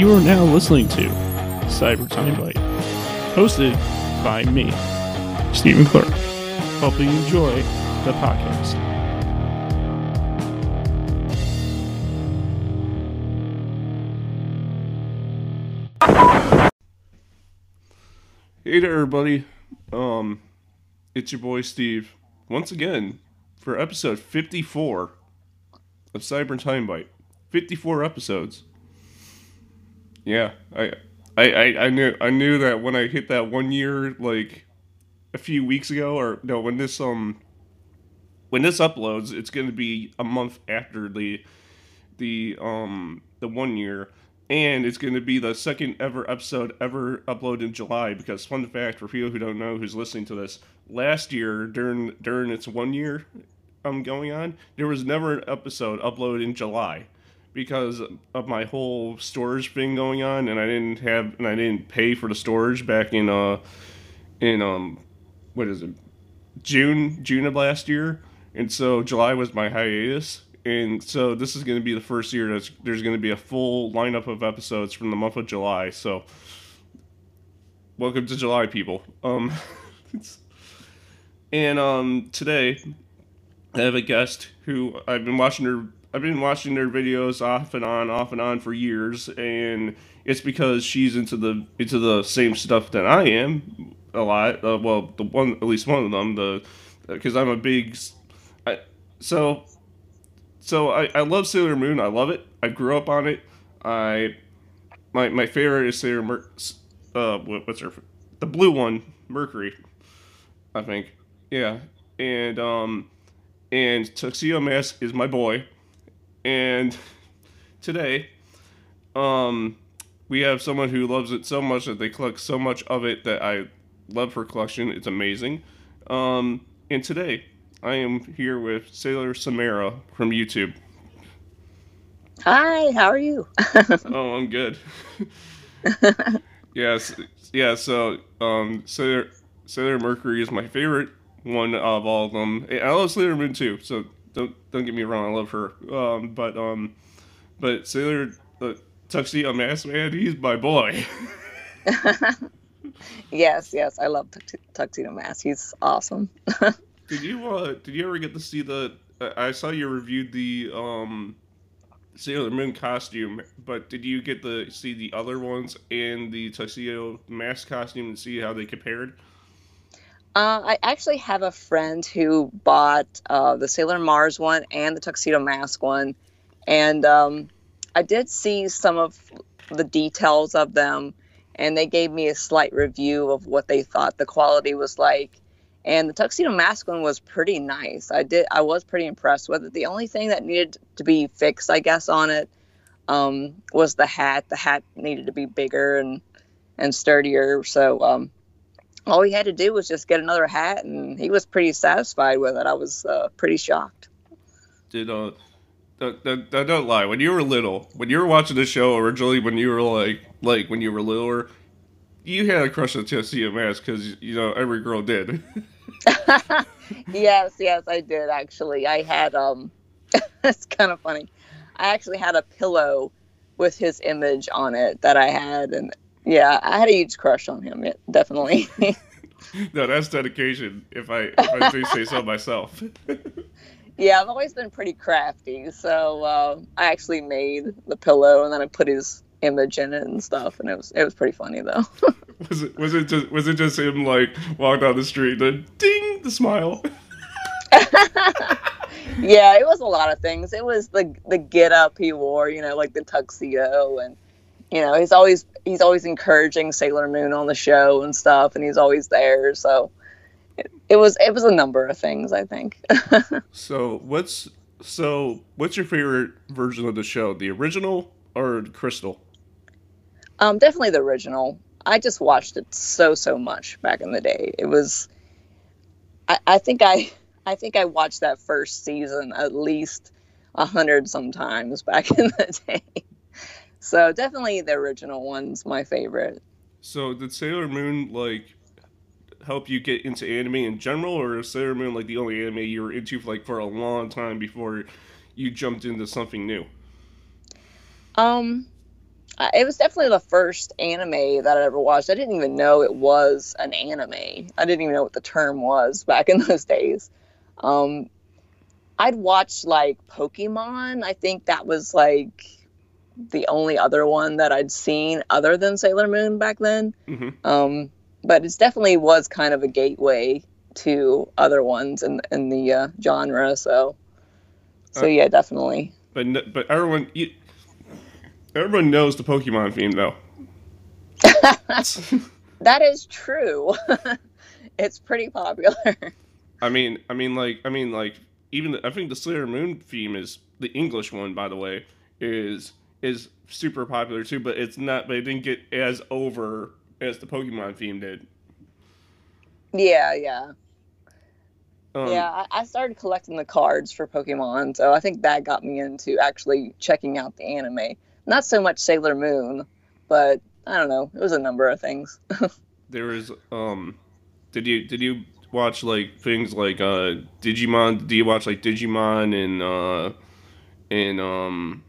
You are now listening to Cyber Time Bite, hosted by me, Stephen Clark. Hope you enjoy the podcast. Hey there, everybody. Um, it's your boy Steve once again for episode 54 of Cyber Time Bite. 54 episodes. Yeah, I, I, I, knew I knew that when I hit that one year like a few weeks ago, or no, when this um when this uploads, it's going to be a month after the the um the one year, and it's going to be the second ever episode ever uploaded in July. Because fun fact for people who don't know who's listening to this, last year during during its one year um going on, there was never an episode uploaded in July because of my whole storage thing going on, and I didn't have and I didn't pay for the storage back in uh in um what is it June June of last year, and so July was my hiatus, and so this is going to be the first year that there's going to be a full lineup of episodes from the month of July. So welcome to July, people. Um, and um today I have a guest who I've been watching her I've been watching their videos off and on, off and on for years, and it's because she's into the into the same stuff that I am a lot. Uh, well, the one at least one of them, the because I'm a big, I, so so I, I love Sailor Moon. I love it. I grew up on it. I my my favorite is Sailor Mer, uh what, what's her the blue one Mercury, I think. Yeah, and um and Tuxedo Mask is my boy and today, um, we have someone who loves it so much that they collect so much of it that I love her collection. It's amazing. Um, and today, I am here with Sailor Samara from YouTube. Hi, how are you? oh, I'm good. yes, yeah. So, um, Sailor Sailor Mercury is my favorite one of all of them. I love Sailor Moon too. So don't don't get me wrong, I love her. Um, but um, but Sailor uh, Tuxedo Mask Man, he's my boy. yes, yes, I love Tuxedo Mask. He's awesome. did you uh, did you ever get to see the? I saw you reviewed the um, Sailor Moon costume, but did you get to see the other ones and the Tuxedo Mask costume and see how they compared? Uh, I actually have a friend who bought uh, the Sailor Mars one and the Tuxedo Mask one, and um, I did see some of the details of them, and they gave me a slight review of what they thought the quality was like. And the Tuxedo Mask one was pretty nice. I did, I was pretty impressed with it. The only thing that needed to be fixed, I guess, on it um, was the hat. The hat needed to be bigger and and sturdier. So um, all he had to do was just get another hat, and he was pretty satisfied with it. I was uh, pretty shocked. Did uh, don't, don't, don't lie. When you were little, when you were watching the show originally, when you were like like when you were littler, you had a crush on Tuxedo Mask because you know every girl did. yes, yes, I did actually. I had um, it's kind of funny. I actually had a pillow with his image on it that I had, and yeah, I had a huge crush on him. definitely. no, that's dedication. If I if I do say so myself. yeah, I've always been pretty crafty, so uh, I actually made the pillow and then I put his image in it and stuff, and it was it was pretty funny though. was it was it just was it just him like walk down the street, the ding, the smile. yeah, it was a lot of things. It was the the get up he wore, you know, like the tuxedo and you know, he's always he's always encouraging Sailor Moon on the show and stuff, and he's always there. So it, it was it was a number of things, I think. so what's so what's your favorite version of the show, the original or Crystal? Um, definitely the original. I just watched it so so much back in the day. It was, I, I think I I think I watched that first season at least a hundred sometimes back in the day. So definitely the original one's my favorite. So did Sailor Moon like help you get into anime in general, or is Sailor Moon like the only anime you were into for, like for a long time before you jumped into something new? Um, it was definitely the first anime that I ever watched. I didn't even know it was an anime. I didn't even know what the term was back in those days. Um, I'd watched like Pokemon. I think that was like the only other one that I'd seen other than Sailor Moon back then. hmm Um, but it definitely was kind of a gateway to other ones in in the uh, genre. So, so Uh, yeah, definitely. But but everyone you, everyone knows the Pokemon theme though. That is true. it's pretty popular. I mean, I mean, like, I mean, like, even the, I think the Sailor Moon theme is the English one, by the way, is is super popular too. But it's not. But it didn't get as over as the Pokemon theme did. yeah, yeah, Um, yeah. I, I started collecting the cards for Pokemon, so I think that got me into actually checking out the anime. Not so much Sailor Moon, but I don't know. It was a number of things. There was um, did you did you watch like things like uh Digimon? Do you watch like Digimon and uh and um,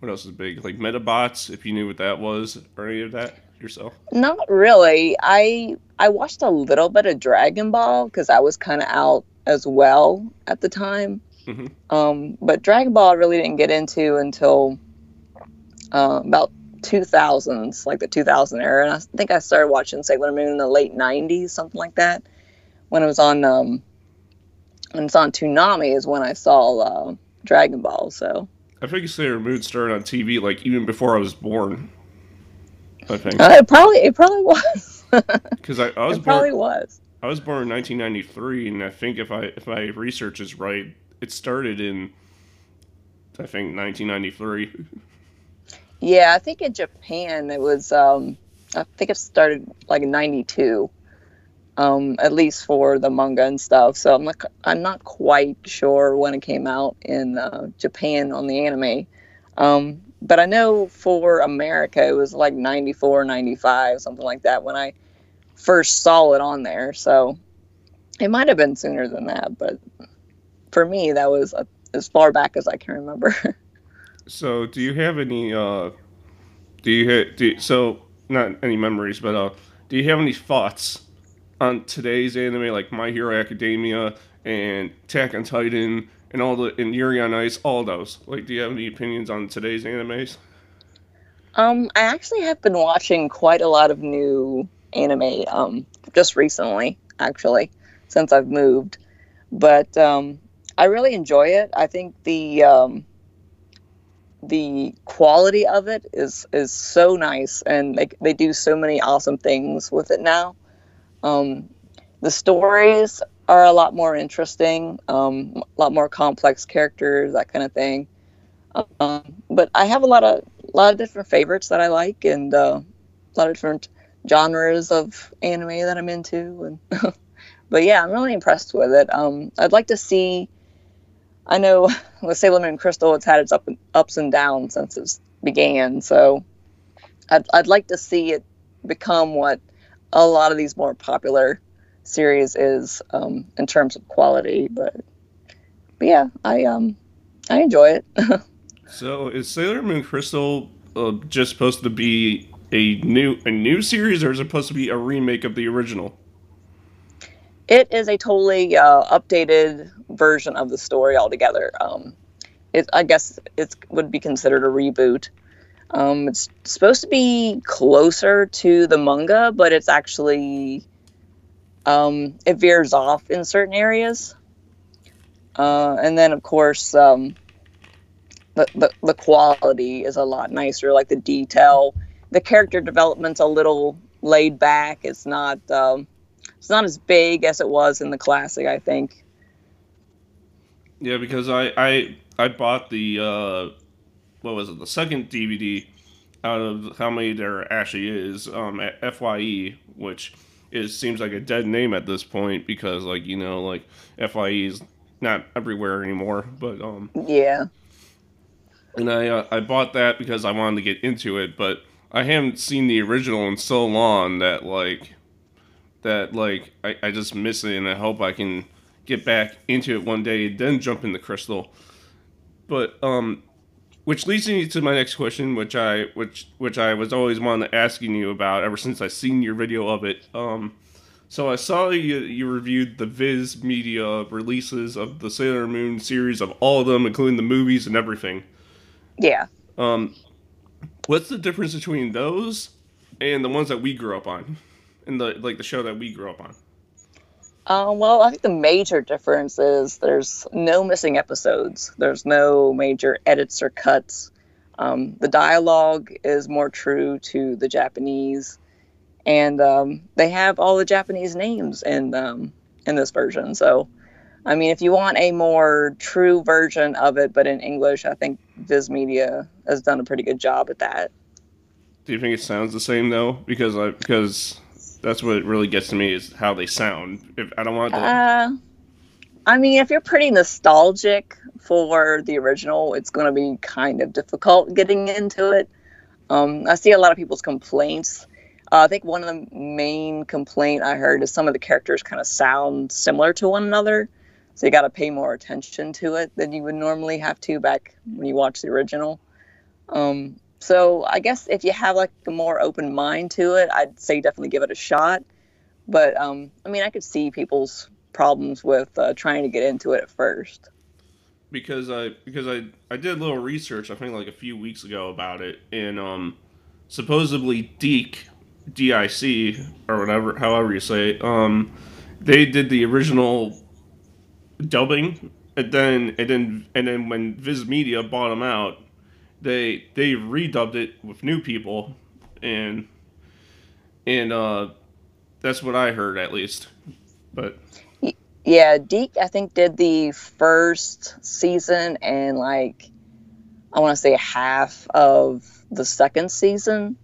what else is big? Like Medabots, if you knew what that was or any of that yourself. Not really. I I watched a little bit of Dragon Ball because I was kind of out as well at the time. Mhm. Um, but Dragon Ball I really didn't get into until uh, about 2000s, like the 2000 era. And I think I started watching Sailor Moon in the late 90s, something like that. When it was on um, when it's on Toonami is when I saw uh, Dragon Ball. So I think Sailor Moon started on TV like even before I was born. I think uh, it probably it probably was. because I, I was it probably born was. I was born in 1993, and I think if I if my research is right, it started in I think 1993. Yeah, I think in Japan it was. Um, I think it started like in '92, um, at least for the manga and stuff. So I'm not. I'm not quite sure when it came out in uh, Japan on the anime, um, but I know for America it was like '94, '95, something like that when I first saw it on there. So it might have been sooner than that, but for me that was uh, as far back as I can remember. So, do you have any? Uh, do you ha- do so? Not any memories, but uh, do you have any thoughts on today's anime, like My Hero Academia and Attack on Titan, and all the and Yuri on Ice, all those? Like, do you have any opinions on today's animes? Um, I actually have been watching quite a lot of new anime um, just recently, actually, since I've moved. But um, I really enjoy it. I think the um, the quality of it is is so nice, and they they do so many awesome things with it now. Um, the stories are a lot more interesting, um, a lot more complex characters, that kind of thing. Um, but I have a lot of a lot of different favorites that I like, and uh, a lot of different genres of anime that I'm into. And but yeah, I'm really impressed with it. Um, I'd like to see. I know with Sailor Moon Crystal, it's had its up and, ups and downs since it began. So I'd I'd like to see it become what a lot of these more popular series is um, in terms of quality. But but yeah, I um I enjoy it. So, is Sailor Moon Crystal uh, just supposed to be a new a new series, or is it supposed to be a remake of the original? It is a totally uh, updated version of the story altogether. Um, it, I guess it would be considered a reboot. Um, it's supposed to be closer to the manga, but it's actually um, it veers off in certain areas. Uh, and then, of course, um, the, the the quality is a lot nicer. Like the detail, the character development's a little laid back. It's not. Um, it's not as big as it was in the classic, I think. Yeah, because I I I bought the uh, what was it the second DVD out of how many there actually is um, at Fye, which is seems like a dead name at this point because like you know like Fye is not everywhere anymore, but um Yeah. and I uh, I bought that because I wanted to get into it, but I haven't seen the original in so long that like that like I, I just miss it and I hope I can get back into it one day then jump into Crystal. But um which leads me to my next question, which I which which I was always wanting to asking you about ever since I seen your video of it. Um, so I saw you you reviewed the Viz Media releases of the Sailor Moon series of all of them, including the movies and everything. Yeah. Um, what's the difference between those and the ones that we grew up on, and the like the show that we grew up on? Um, well, I think the major difference is there's no missing episodes. There's no major edits or cuts. Um, the dialogue is more true to the Japanese, and um, they have all the Japanese names in um, in this version. So, I mean, if you want a more true version of it, but in English, I think Viz Media has done a pretty good job at that. Do you think it sounds the same though? Because I because that's what really gets to me is how they sound. If I don't want to, Uh, I mean, if you're pretty nostalgic for the original, it's going to be kind of difficult getting into it. Um, I see a lot of people's complaints. Uh, I think one of the main complaint I heard is some of the characters kind of sound similar to one another, so you got to pay more attention to it than you would normally have to back when you watch the original. Um, so I guess if you have like a more open mind to it, I'd say definitely give it a shot. But um, I mean, I could see people's problems with uh, trying to get into it at first. because I because I I did a little research I think like a few weeks ago about it and um supposedly DiC D I C or whatever however you say it, um they did the original dubbing and then and then and then when Viz Media bought them out they they redubbed it with new people and and uh that's what I heard at least but Yeah, DiC, I think, did the first season and like, I want to say half of the second season.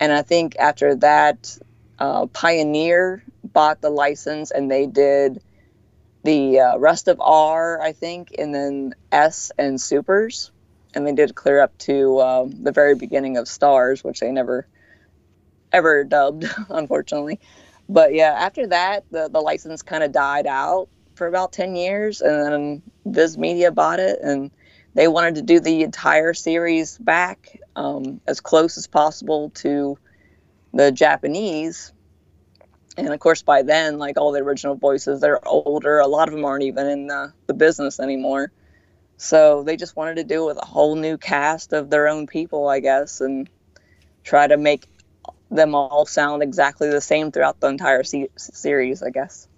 And I think after that, uh, Pioneer bought the license and they did the uh, rest of R, I think, and then S and Supers. And they did clear up to um, the very beginning of Stars, which they never ever dubbed, unfortunately. But yeah, after that, the, the license kind of died out for about 10 years. And then Viz Media bought it and they wanted to do the entire series back um, as close as possible to the Japanese. And of course, by then, like all the original voices, they're older. A lot of them aren't even in the, the business anymore. So they just wanted to do it with a whole new cast of their own people, I guess, and try to make them all sound exactly the same throughout the entire se- series, I guess.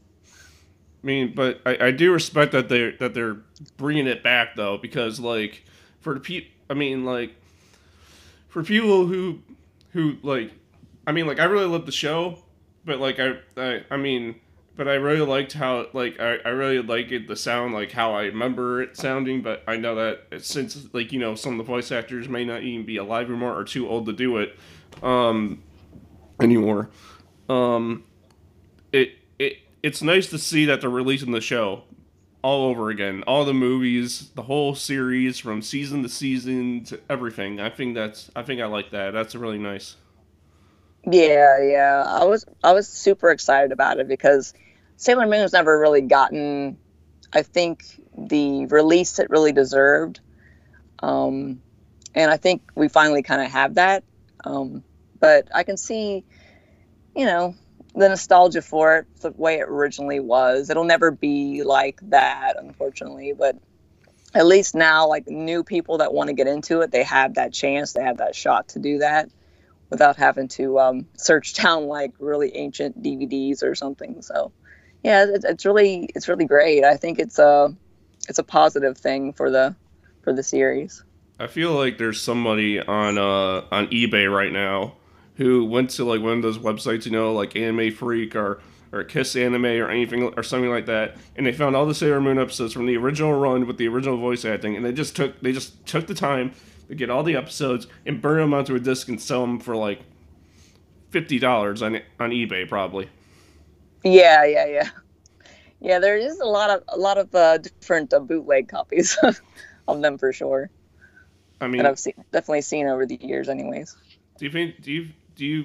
I mean, but I, I do respect that they're that they're bringing it back though, because like for the pe, I mean like for people who who like, I mean like I really love the show, but like I I, I mean, but I really liked how like I, I really like it the sound like how I remember it sounding, but I know that since like you know some of the voice actors may not even be alive anymore or too old to do it, um, anymore, um, it it it's nice to see that they're releasing the show all over again. All the movies, the whole series from season to season to everything. I think that's I think I like that. That's really nice. Yeah, yeah. I was I was super excited about it because Sailor Moon's never really gotten, I think, the release it really deserved. Um, and I think we finally kind of have that. Um, but I can see, you know, the nostalgia for it, the way it originally was. It'll never be like that, unfortunately. But at least now, like new people that want to get into it, they have that chance, they have that shot to do that without having to um, search down like really ancient DVDs or something. So, yeah, it's, it's really it's really great. I think it's a it's a positive thing for the for the series. I feel like there's somebody on uh on eBay right now who went to like one of those websites, you know, like Anime Freak or or Kiss Anime or anything or something like that, and they found all the Sailor Moon episodes from the original run with the original voice acting, and they just took they just took the time to get all the episodes and burn them onto a disc and sell them for like fifty dollars on on eBay probably. Yeah, yeah, yeah, yeah. There is a lot of a lot of uh, different uh, bootleg copies of them for sure I mean, that I've seen, definitely seen over the years, anyways. do you think do you do you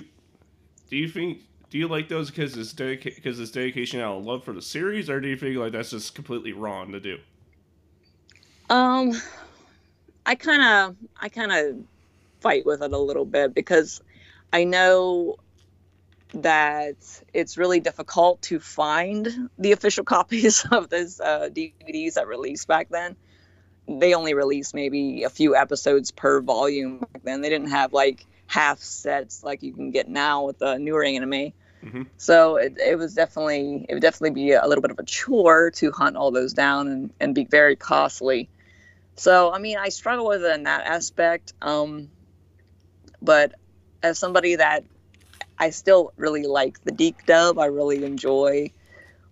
do you think do you like those because it's dedica- because it's dedication out of love for the series, or do you feel like that's just completely wrong to do? Um, I kind of I kind of fight with it a little bit because I know that it's really difficult to find the official copies of those uh, DVDs that released back then. They only released maybe a few episodes per volume back then. They didn't have like half sets like you can get now with the newer anime. Mm-hmm. So it, it was definitely it would definitely be a little bit of a chore to hunt all those down and, and be very costly. So I mean I struggle with it in that aspect. Um, but as somebody that I still really like the DiC dub, I really enjoy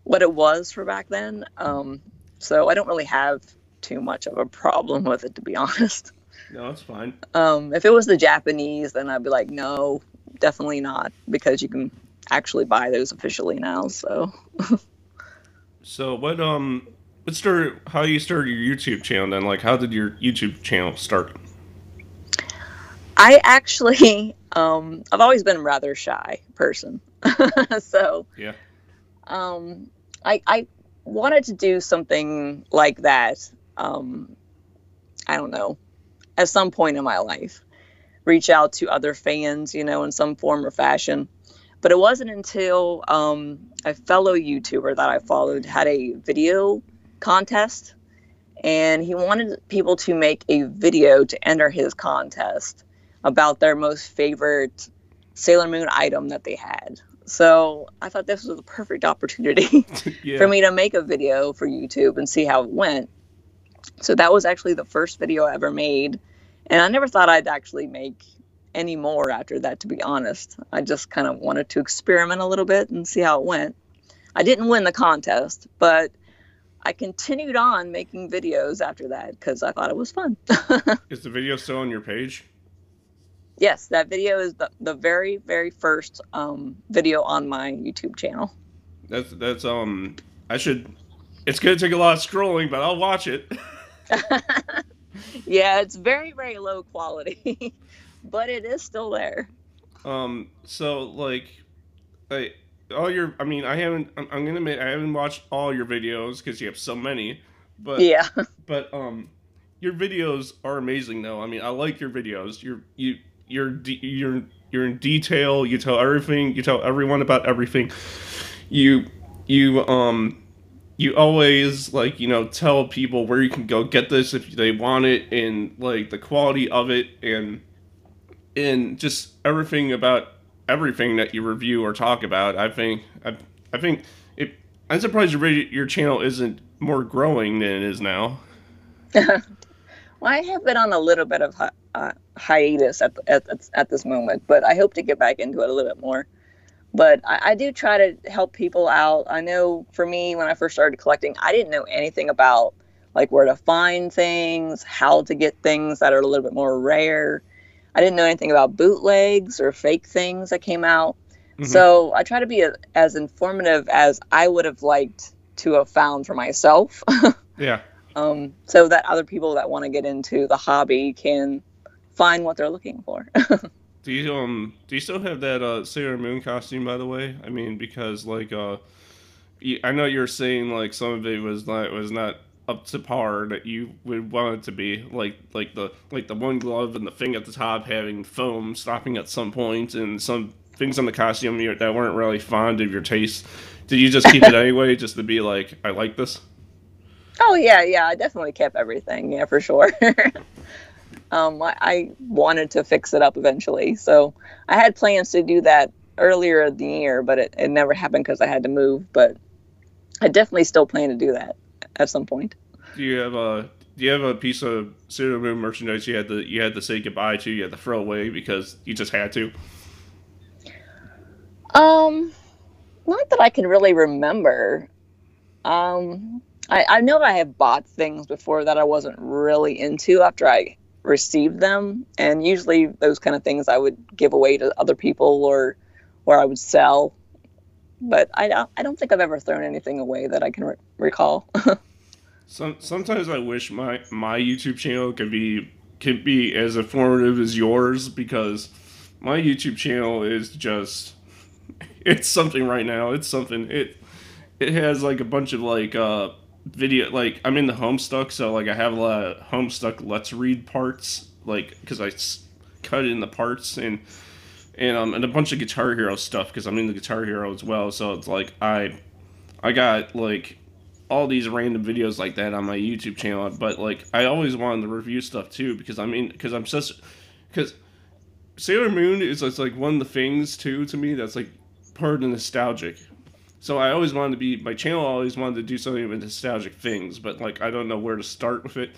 what it was for back then. Um, so I don't really have too much of a problem with it to be honest. No, it's fine. Um, if it was the Japanese, then I'd be like, no, definitely not, because you can actually buy those officially now. So. so what um what started how you started your YouTube channel then? Like how did your YouTube channel start? I actually um I've always been a rather shy person. so Yeah. Um I I wanted to do something like that um I don't know at some point in my life reach out to other fans, you know, in some form or fashion. But it wasn't until um, a fellow YouTuber that I followed had a video contest, and he wanted people to make a video to enter his contest about their most favorite Sailor Moon item that they had. So I thought this was a perfect opportunity yeah. for me to make a video for YouTube and see how it went. So that was actually the first video I ever made. And I never thought I'd actually make any more after that, to be honest. I just kind of wanted to experiment a little bit and see how it went. I didn't win the contest, but I continued on making videos after that because I thought it was fun. is the video still on your page? Yes, that video is the, the very, very first um, video on my YouTube channel. That's that's um I should it's gonna take a lot of scrolling, but I'll watch it. yeah, it's very, very low quality but it is still there. Um. So like, I all your. I mean, I haven't. I'm, I'm gonna admit I haven't watched all your videos because you have so many. But yeah. But um, your videos are amazing though. I mean, I like your videos. You're you you're you're you're in detail. You tell everything. You tell everyone about everything. You you um you always like you know tell people where you can go get this if they want it and like the quality of it and and just everything about everything that you review or talk about. I think I, I think it. I'm surprised your your channel isn't more growing than it is now. well, I have been on a little bit of uh, hiatus at, at at this moment, but I hope to get back into it a little bit more. But I, I do try to help people out. I know for me, when I first started collecting, I didn't know anything about like where to find things, how to get things that are a little bit more rare I didn't know anything about bootlegs or fake things that came out. Mm-hmm. So I try to be a, as informative as I would have liked to have found for myself. yeah. Um, so that other people that want to get into the hobby can find what they're looking for. do you um do you still have that uh Sailor Moon costume by the way? I mean because like uh I know you're saying like some of it was not was not up to par that you would want it to be. Like like the like the one glove and the thing at the top having foam stopping at some point, and some things on the costume that weren't really fond of your taste. Did you just keep it anyway, just to be like, I like this? Oh yeah, yeah, I definitely kept everything. Yeah, for sure. um, I, I wanted to fix it up eventually, so I had plans to do that earlier in the year, but it, it never happened because I had to move. But I definitely still plan to do that at some point. Do you have a do you have a piece of Sailor Moon merchandise you had to you had to say goodbye to, you had to throw away because you just had to? Um, not that I can really remember. Um, I, I know I have bought things before that I wasn't really into after I received them, and usually those kind of things I would give away to other people or or I would sell but I don't, I don't think I've ever thrown anything away that I can re- recall. Some, sometimes I wish my my YouTube channel could be could be as informative as yours because my YouTube channel is just it's something right now. It's something it it has like a bunch of like uh video like I'm in the Homestuck, so like I have a lot of Homestuck Let's Read parts, like because I s- cut in the parts and and um and a bunch of Guitar Hero stuff because I'm in the Guitar Hero as well. So it's like I I got like all these random videos like that on my YouTube channel, but like I always wanted to review stuff too because I mean because I'm such because Sailor Moon is like one of the things too to me that's like part of nostalgic. So I always wanted to be my channel always wanted to do something with nostalgic things, but like I don't know where to start with it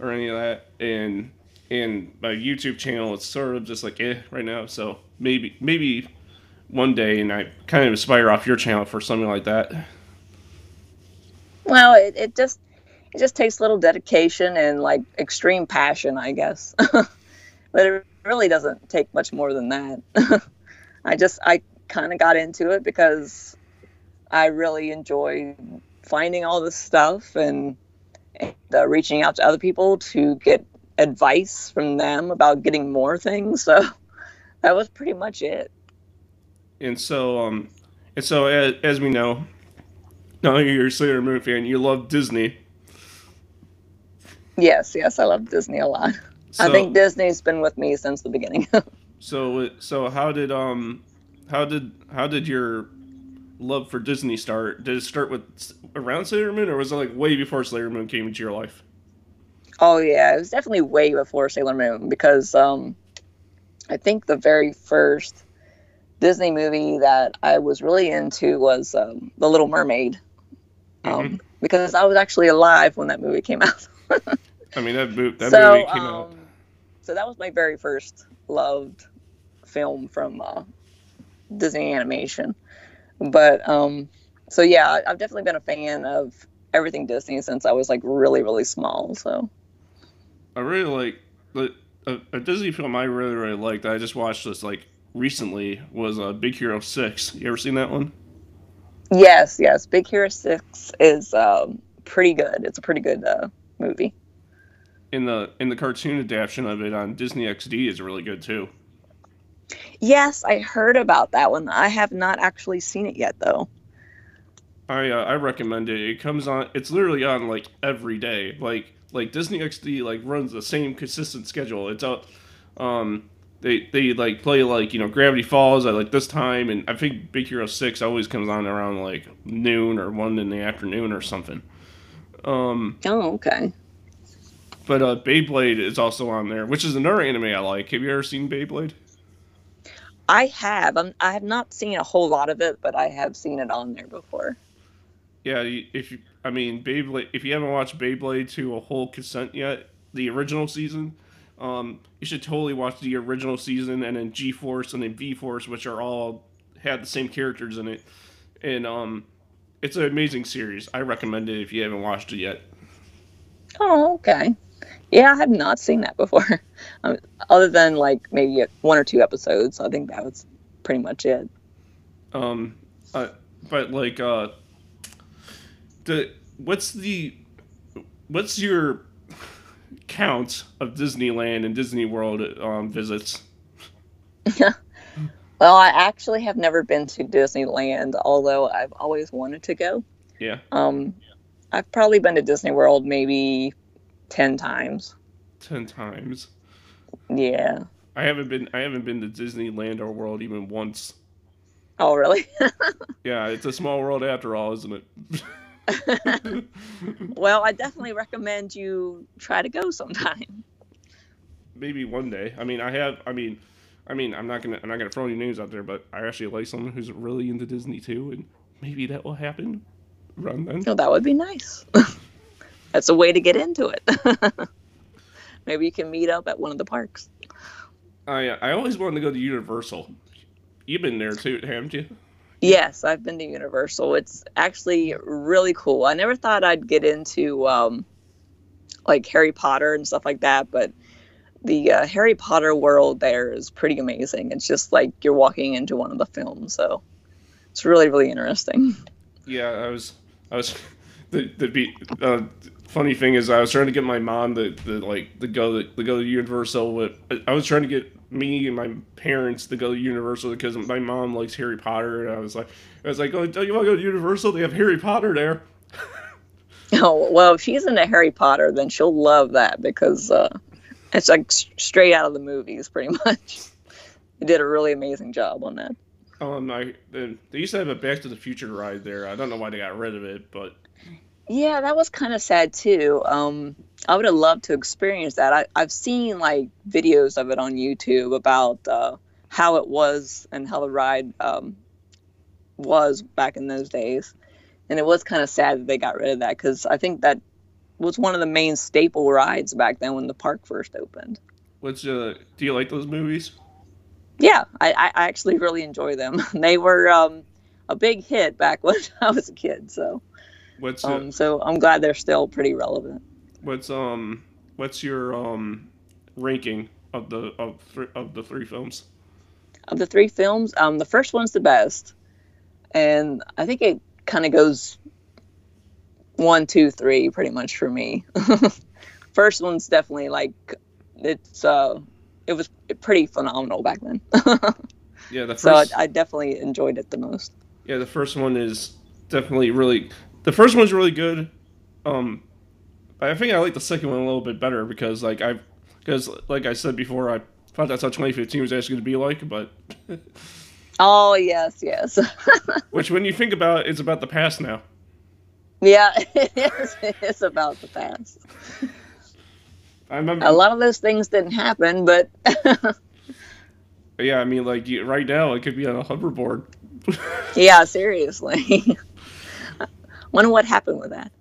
or any of that. And and my YouTube channel it's sort of just like eh right now. So maybe maybe one day and I kind of aspire off your channel for something like that. Well, it, it just it just takes little dedication and like extreme passion, I guess. but it really doesn't take much more than that. I just I kind of got into it because I really enjoy finding all this stuff and, and uh, reaching out to other people to get advice from them about getting more things. So that was pretty much it. And so um and so as, as we know, now you're a Sailor Moon fan, you love Disney. Yes, yes, I love Disney a lot. So, I think Disney's been with me since the beginning. So so how did um how did how did your love for Disney start? Did it start with around Sailor Moon or was it like way before Sailor Moon came into your life? Oh yeah, it was definitely way before Sailor Moon because um, I think the very first Disney movie that I was really into was um, The Little Mermaid. Um, Mhm. Because I was actually alive when that movie came out. I mean that movie that so, movie came out. um, so that was my very first loved film from uh, Disney animation. But um, so yeah, I've definitely been a fan of everything Disney since I was like really really small. So. I really like the a, a Disney film I really really liked. I just watched this like recently was uh, Big Hero Six. You ever seen that one? Yes, yes. Big Hero Six is um, pretty good. It's a pretty good uh, movie. In the in the cartoon adaptation of it on Disney XD is really good too. Yes, I heard about that one. I have not actually seen it yet, though. I uh, I recommend it. It comes on. It's literally on like every day. Like like Disney XD like runs the same consistent schedule. It's out. Um, they they like play like you know Gravity Falls at like this time, and I think Big Hero Six always comes on around like noon or one in the afternoon or something. Um, Oh, okay. but uh, Beyblade is also on there, which is another anime I like. Have you ever seen Beyblade? I have. I'm, I have not seen a whole lot of it, but I have seen it on there before. Yeah, if you, I mean Beyblade, if you haven't watched Beyblade to a whole consent yet, the original season, um, you should totally watch the original season and then G Force and then V Force, which are all had the same characters in it, and um, it's an amazing series. I recommend it if you haven't watched it yet. Oh, okay. Yeah, I have not seen that before. Um, other than like maybe one or two episodes. I think that was pretty much it. Um, uh, but like, uh, the what's the what's your count of Disneyland and Disney World um, visits? Well, I actually have never been to Disneyland, although I've always wanted to go. Yeah. Um, I've probably been to Disney World maybe 10 times. Ten times. Yeah. I haven't been. I haven't been to Disneyland or World even once. Oh, really? Yeah, it's a small world after all, isn't it? well, I definitely recommend you try to go sometime. Maybe one day. I mean, I have. I mean, I mean, I'm not gonna. I'm not gonna throw any names out there, but I actually like someone who's really into Disney too, and maybe that will happen Run then. So that would be nice. That's a way to get into it. maybe you can meet up at one of the parks. I I always wanted to go to Universal. You've been there too, haven't you? Yes, I've been to Universal. It's actually really cool. I never thought I'd get into um, like Harry Potter and stuff like that, but the uh, Harry Potter world there is pretty amazing. It's just like you're walking into one of the films, so it's really really interesting. Yeah, I was. I was. The the be, uh, funny thing is, I was trying to get my mom to, to like to go to, to go to Universal. With I was trying to get me and my parents to go to Universal because my mom likes Harry Potter, and I was like, I was like, oh, don't you want to go to Universal? They have Harry Potter there. Oh well, if she's into Harry Potter, then she'll love that because uh, it's like straight out of the movies, pretty much. They did a really amazing job on that. Um, I they used to have a Back to the Future ride there. I don't know why they got rid of it, but yeah, that was kind of sad too. Um, I would have loved to experience that. I, I've seen like videos of it on YouTube about uh, how it was and how the ride um, was back in those days, and it was kind of sad that they got rid of that because I think that was one of the main staple rides back then when the park first opened. What's uh? Do you like those movies? Yeah, I, I actually really enjoy them. they were um, a big hit back when I was a kid. So, what's um, so I'm glad they're still pretty relevant. What's um what's your um ranking of the of th- of the three films? Of the three films, um, the first one's the best, and I think it kind of goes one, two, three, pretty much for me. first one's definitely like it's uh it was pretty phenomenal back then. yeah, the first. So I, I, definitely enjoyed it the most. Yeah, the first one is definitely really. The first one's really good. Um, I think I like the second one a little bit better because like I, because like I said before, I thought that's how 2015 was actually going to be like, but. oh yes, yes. Which, when you think about it, it's about the past now. Yeah, it is. About the past. I remember a lot of those things didn't happen, but yeah, I mean, like right now, it could be on a hoverboard. yeah, seriously. Wonder what happened with that.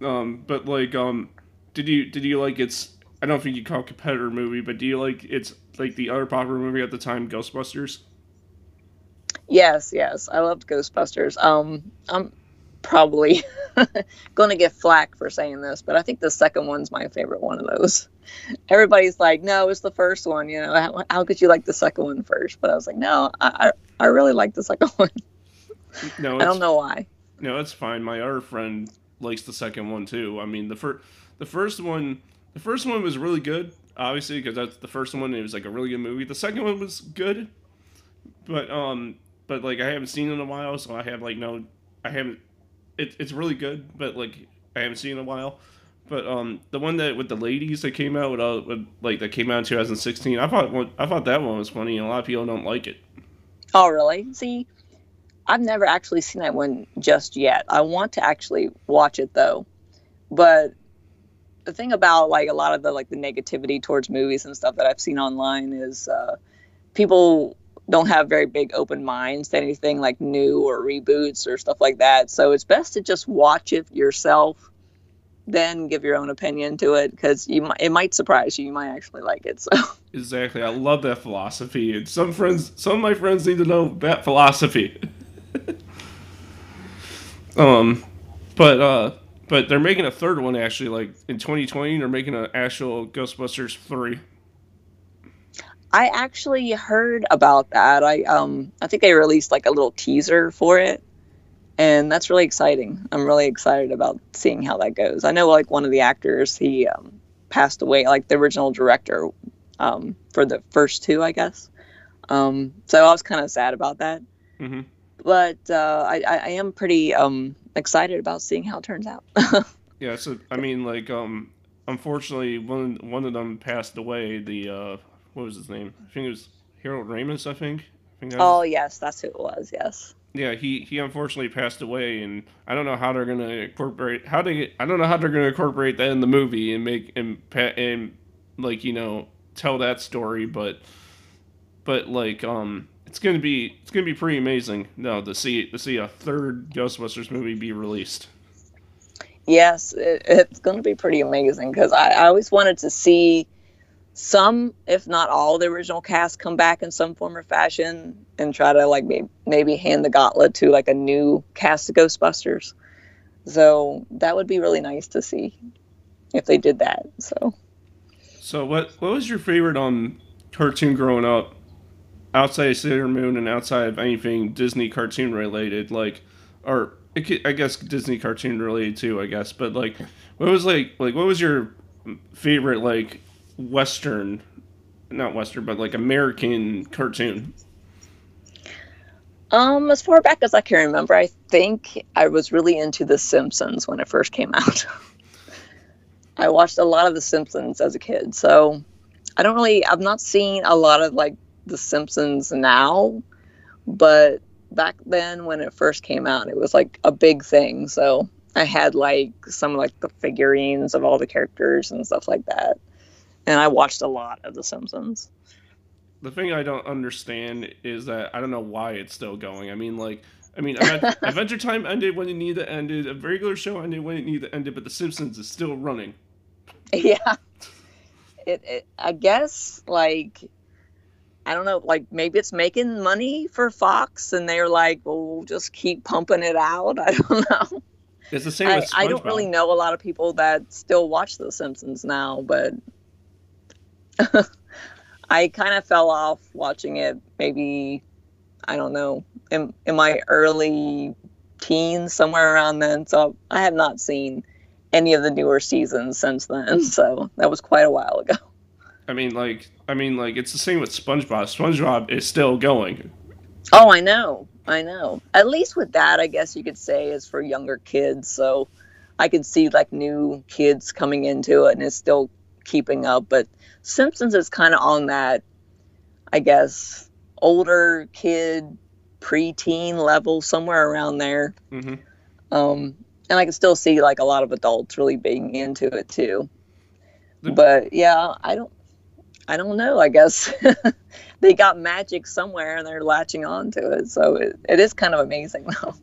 um, but like, um, did you did you like its? I don't think you call it competitor movie, but do you like it's like the other popular movie at the time, Ghostbusters? Yes, yes, I loved Ghostbusters. Um, I'm probably going to get flack for saying this, but I think the second one's my favorite one of those. Everybody's like, no, it's the first one. You know, how, how could you like the second one first? But I was like, no, I, I, I really like the second one. No, I don't know why. No, it's fine. My other friend likes the second one too. I mean, the first, the first one, the first one was really good, obviously, because that's the first one. It was like a really good movie. The second one was good, but um, but like I haven't seen it in a while, so I have like no, I haven't it, it's really good, but like I haven't seen in a while. But um, the one that with the ladies that came out with, uh, with like that came out in 2016, I thought I thought that one was funny, and a lot of people don't like it. Oh, really? See, I've never actually seen that one just yet. I want to actually watch it though, but the thing about like a lot of the like the negativity towards movies and stuff that I've seen online is uh, people don't have very big open minds to anything like new or reboots or stuff like that. So it's best to just watch it yourself, then give your own opinion to it because you might, it might surprise you. You might actually like it. So exactly, I love that philosophy, and some friends, some of my friends need to know that philosophy. um, but uh, but they're making a third one actually. Like in 2020, they're making an actual Ghostbusters three. I actually heard about that. I um I think they released like a little teaser for it. And that's really exciting. I'm really excited about seeing how that goes. I know like one of the actors, he um, passed away, like the original director um, for the first two, I guess. Um, so I was kind of sad about that. Mm-hmm. But uh, I, I am pretty um, excited about seeing how it turns out. yeah, so I mean, like, um, unfortunately, one one of them passed away. The uh, what was his name? I think it was Harold Ramis. I think. I think oh yes, that's who it was. Yes. Yeah, he he unfortunately passed away, and I don't know how they're gonna incorporate how they I don't know how they're gonna incorporate that in the movie and make and and like you know tell that story, but but like um it's gonna be it's gonna be pretty amazing no to see to see a third Ghostbusters movie be released. Yes, it, it's gonna be pretty amazing because I, I always wanted to see some, if not all, the original cast come back in some form or fashion and try to like maybe, maybe hand the gauntlet to like a new cast of Ghostbusters. So that would be really nice to see if they did that. So. So what what was your favorite um cartoon growing up? Outside of Sailor Moon and outside of anything Disney cartoon related, like, or I guess Disney cartoon related too, I guess. But like, what was like like what was your favorite like Western, not Western, but like American cartoon? Um, as far back as I can remember, I think I was really into The Simpsons when it first came out. I watched a lot of The Simpsons as a kid, so I don't really. I've not seen a lot of like The Simpsons now, but back then when it first came out, it was like a big thing. So I had like some like the figurines of all the characters and stuff like that, and I watched a lot of The Simpsons. The thing I don't understand is that I don't know why it's still going. I mean, like, I mean, Adventure Time ended when it needed to end. A regular show ended when it needed to end, but The Simpsons is still running. Yeah. It, it, I guess like I don't know, like maybe it's making money for Fox and they're like, well, we'll just keep pumping it out. I don't know. It's the same I, with I don't really know a lot of people that still watch The Simpsons now, but I kind of fell off watching it maybe, I don't know, in, in my early teens, somewhere around then. So I have not seen any of the newer seasons since then. So that was quite a while ago. I mean, like, I mean, like, it's the same with SpongeBob. SpongeBob is still going. Oh, I know. I know. At least with that, I guess you could say is for younger kids. So I could see like new kids coming into it and it's still keeping up. But Simpsons is kind of on that, I guess, older kid, preteen level, somewhere around there. hmm Um, and I can still see like a lot of adults really being into it too. The- But yeah, I don't, I don't know. I guess they got magic somewhere and they're latching on to it. So it, it is kind of amazing though.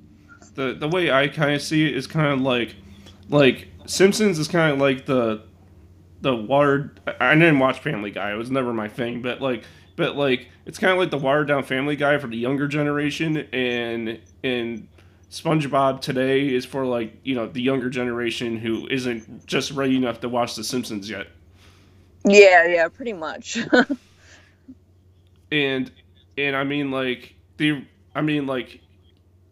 The the way I kind of see it is kind of like, like Simpsons is kind of like the, the watered. I I didn't watch Family Guy. It was never my thing. But like, but like, it's kind of like the watered down Family Guy for the younger generation, and and SpongeBob today is for like you know the younger generation who isn't just ready enough to watch The Simpsons yet. Yeah, yeah, pretty much. and and I mean like the I mean like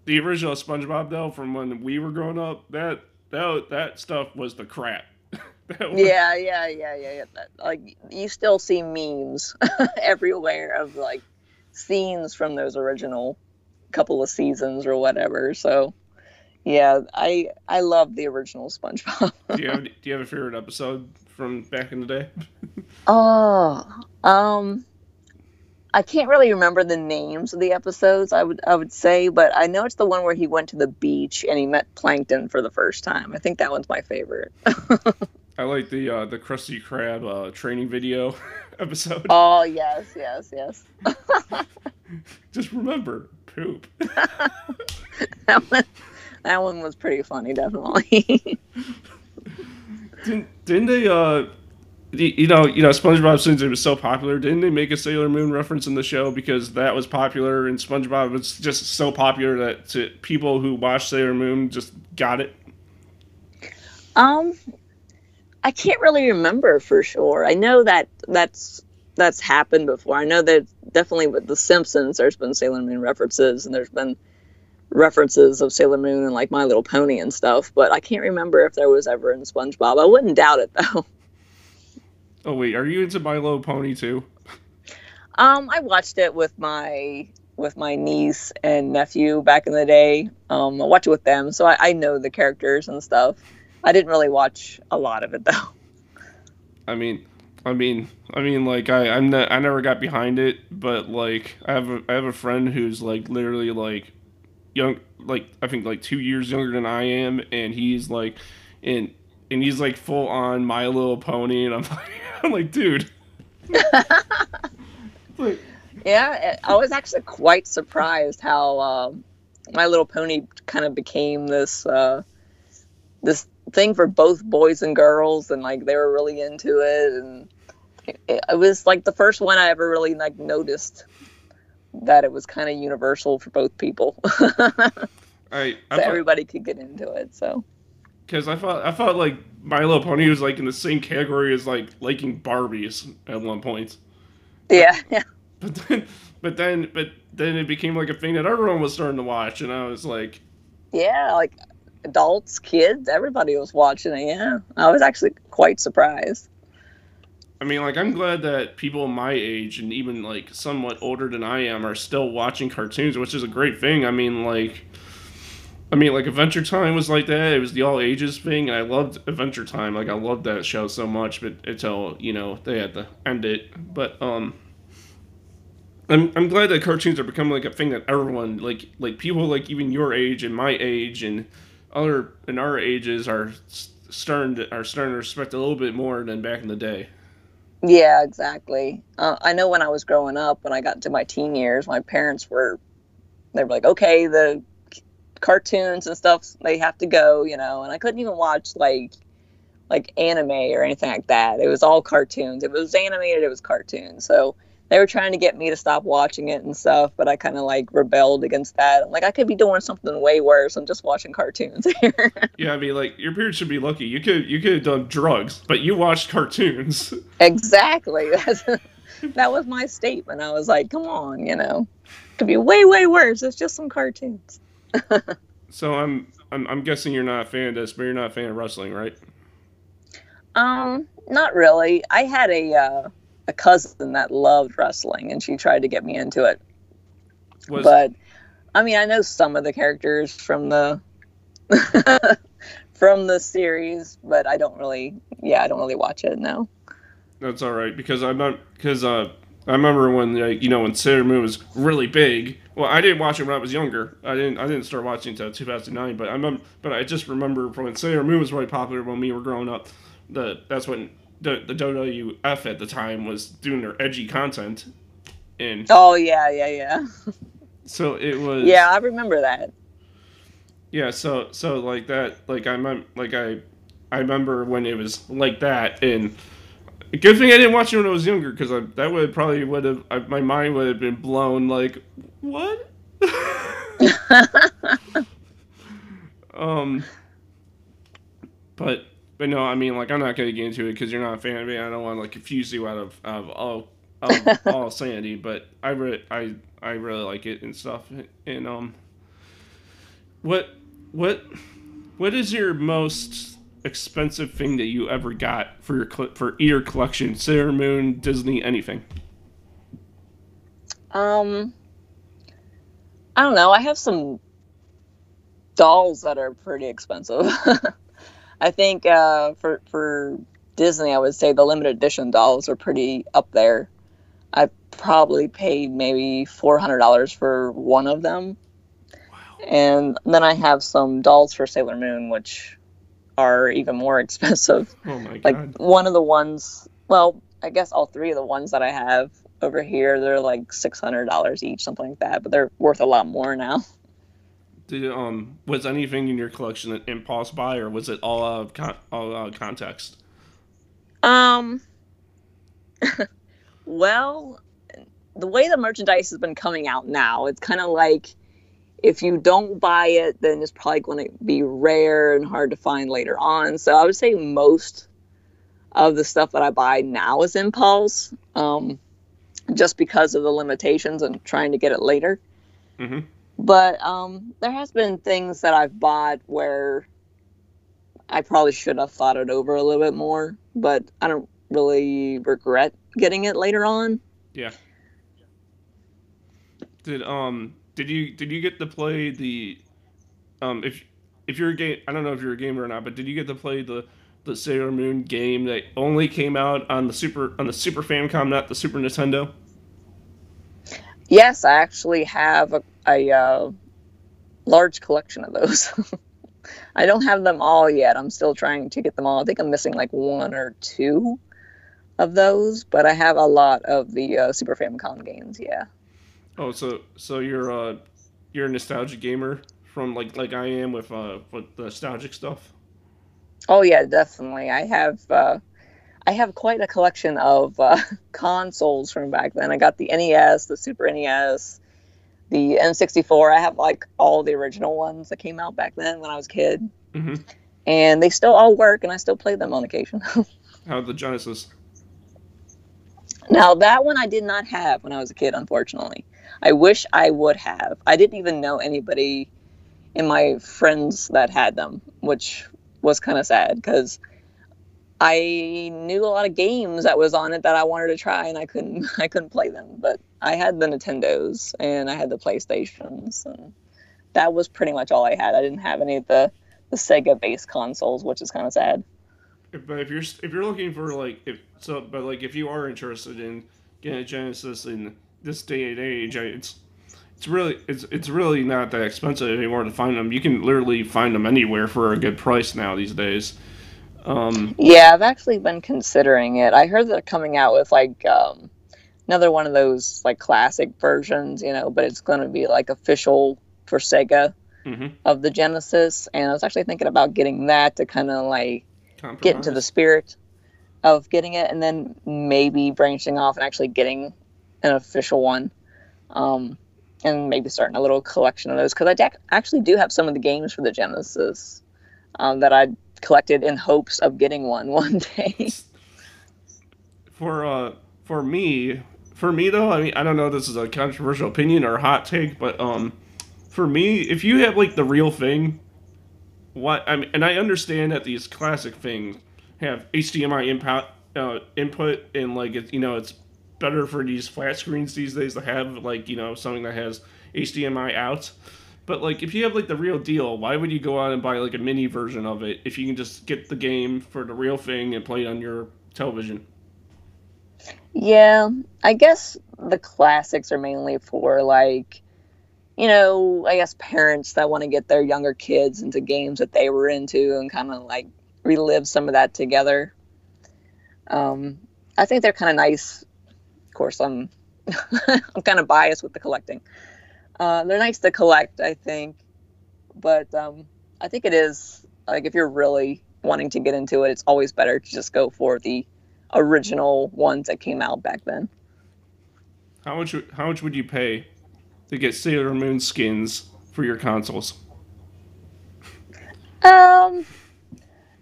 the original SpongeBob though from when we were growing up that that that stuff was the crap. was, yeah, yeah, yeah, yeah, yeah. That- Like you still see memes everywhere of like scenes from those original couple of seasons or whatever. So yeah, I I love the original SpongeBob. do you have do you have a favorite episode from back in the day? Oh, um, I can't really remember the names of the episodes. I would I would say, but I know it's the one where he went to the beach and he met Plankton for the first time. I think that one's my favorite. I like the uh, the Krusty Krab uh, training video episode. oh yes, yes, yes. Just remember poop. that one, that one was pretty funny, definitely. Didn't, didn't they uh you know, you know, SpongeBob since it was so popular, didn't they make a Sailor Moon reference in the show because that was popular and SpongeBob was just so popular that to people who watched Sailor Moon just got it. um, I can't really remember for sure. I know that that's that's happened before. I know that definitely with The Simpsons, there's been Sailor Moon references, and there's been references of Sailor Moon and like My Little Pony and stuff. But I can't remember if there was ever in SpongeBob. I wouldn't doubt it though. Oh wait, are you into My Little Pony too? Um, I watched it with my with my niece and nephew back in the day. Um, I watched it with them, so I, I know the characters and stuff. I didn't really watch a lot of it though. I mean, I mean, I mean, like I, I'm ne- I never got behind it, but like I have a, I have a friend who's like literally like young, like I think like two years younger than I am, and he's like, and and he's like full on My Little Pony, and I'm like, I'm like, dude. Yeah, I was actually quite surprised how uh, My Little Pony kind of became this uh, this thing for both boys and girls, and like they were really into it, and it, it was like the first one I ever really like noticed that it was kind of universal for both people, so I, I thought, everybody could get into it. So because I thought I thought like My Little Pony was like in the same category as like liking Barbies at one point. yeah, yeah, But then, but then, but then it became like a thing that everyone was starting to watch, and I was like, yeah, like adults, kids, everybody was watching it. Yeah, I was actually quite surprised. I mean, like, I'm glad that people my age and even like somewhat older than I am are still watching cartoons, which is a great thing. I mean, like, I mean, like Adventure Time was like that. It was the all ages thing, and I loved Adventure Time. Like, I loved that show so much, but until you know they had to end it. But um, I'm I'm glad that cartoons are becoming like a thing that everyone like like people like even your age and my age and other in our ages are starting to, are starting to respect a little bit more than back in the day. Yeah, exactly. Uh, I know when I was growing up, when I got into my teen years, my parents were they were like, okay, the cartoons and stuff they have to go, you know, and I couldn't even watch like like anime or anything like that. It was all cartoons. It was animated, it was cartoons. So they were trying to get me to stop watching it and stuff, but I kind of like rebelled against that. I'm like, I could be doing something way worse I'm just watching cartoons here. yeah, I mean, like your parents should be lucky. You could you could have done drugs, but you watched cartoons. Exactly. That's, that was my statement. I was like, come on, you know, could be way way worse. It's just some cartoons. so I'm, I'm I'm guessing you're not a fan of this, but you're not a fan of wrestling, right? Um, not really. I had a. Uh, a cousin that loved wrestling, and she tried to get me into it. Was... But I mean, I know some of the characters from the from the series, but I don't really. Yeah, I don't really watch it now. That's all right because I'm not because uh, I remember when like, you know when Sailor Moon was really big. Well, I didn't watch it when I was younger. I didn't. I didn't start watching until 2009. But I remember. But I just remember when Sailor Moon was really popular when we were growing up. The that's when the the WWF at the time was doing their edgy content, and oh yeah, yeah, yeah. so it was. Yeah, I remember that. Yeah, so so like that, like I am like I, I remember when it was like that, and good thing I didn't watch it when I was younger, because that would probably would have my mind would have been blown. Like what? um, but but no, I mean, like, I'm not gonna get into it because you're not a fan of me. I don't want to like confuse you out of of all of all sanity. But I really, I I really like it and stuff. And um, what what what is your most expensive thing that you ever got for your clip for ear collection, Sailor Moon, Disney, anything? Um, I don't know. I have some dolls that are pretty expensive. I think uh, for for Disney, I would say the limited edition dolls are pretty up there. I probably paid maybe four hundred dollars for one of them, wow. and then I have some dolls for Sailor Moon, which are even more expensive. Oh my god! Like one of the ones, well, I guess all three of the ones that I have over here, they're like six hundred dollars each, something like that. But they're worth a lot more now. Did um was anything in your collection an impulse buy, or was it all out of con- all out of context? Um. well, the way the merchandise has been coming out now, it's kind of like if you don't buy it, then it's probably going to be rare and hard to find later on. So I would say most of the stuff that I buy now is impulse, um, just because of the limitations and trying to get it later. Mm-hmm. But um, there has been things that I've bought where I probably should have thought it over a little bit more, but I don't really regret getting it later on. Yeah. Did um did you did you get to play the um if if you're a game I don't know if you're a gamer or not, but did you get to play the the Sailor Moon game that only came out on the super on the Super Famicom, not the Super Nintendo? Yes, I actually have a, a uh, large collection of those. I don't have them all yet. I'm still trying to get them all. I think I'm missing like one or two of those, but I have a lot of the uh, Super Famicom games. Yeah. Oh, so so you're uh you're a nostalgic gamer from like like I am with uh with nostalgic stuff. Oh yeah, definitely. I have uh, I have quite a collection of uh, consoles from back then. I got the NES, the Super NES, the N64. I have like all the original ones that came out back then when I was a kid. Mm-hmm. And they still all work, and I still play them on occasion. How the Genesis? Now, that one I did not have when I was a kid, unfortunately. I wish I would have. I didn't even know anybody in my friends that had them, which was kind of sad because I knew a lot of games that was on it that I wanted to try, and I couldn't I couldn't play them. But I had the Nintendos and I had the PlayStations, and that was pretty much all I had. I didn't have any of the the Sega based consoles, which is kind of sad. But if you're if you're looking for like if so, but like if you are interested in getting a Genesis in this day and age, it's it's really it's it's really not that expensive anymore to find them. You can literally find them anywhere for a good price now these days. Um, yeah, I've actually been considering it. I heard they're coming out with like um, another one of those like classic versions, you know, but it's going to be like official for Sega mm-hmm. of the Genesis. And I was actually thinking about getting that to kind of like Compromise. get into the spirit of getting it, and then maybe branching off and actually getting an official one. Um, and maybe starting a little collection of those because I da- actually do have some of the games for the Genesis um, that I collected in hopes of getting one one day. for uh for me for me though i mean i don't know this is a controversial opinion or hot take but um for me if you have like the real thing what i mean and i understand that these classic things have hdmi input uh, input and like it's you know it's better for these flat screens these days to have like you know something that has hdmi out but like if you have like the real deal why would you go out and buy like a mini version of it if you can just get the game for the real thing and play it on your television Yeah, I guess the classics are mainly for like, you know, I guess parents that want to get their younger kids into games that they were into and kind of like relive some of that together. Um, I think they're kind of nice. Of course, I'm I'm kind of biased with the collecting. Uh, they're nice to collect, I think, but um, I think it is like if you're really wanting to get into it, it's always better to just go for the original ones that came out back then. How much? How much would you pay to get Sailor Moon skins for your consoles? Um,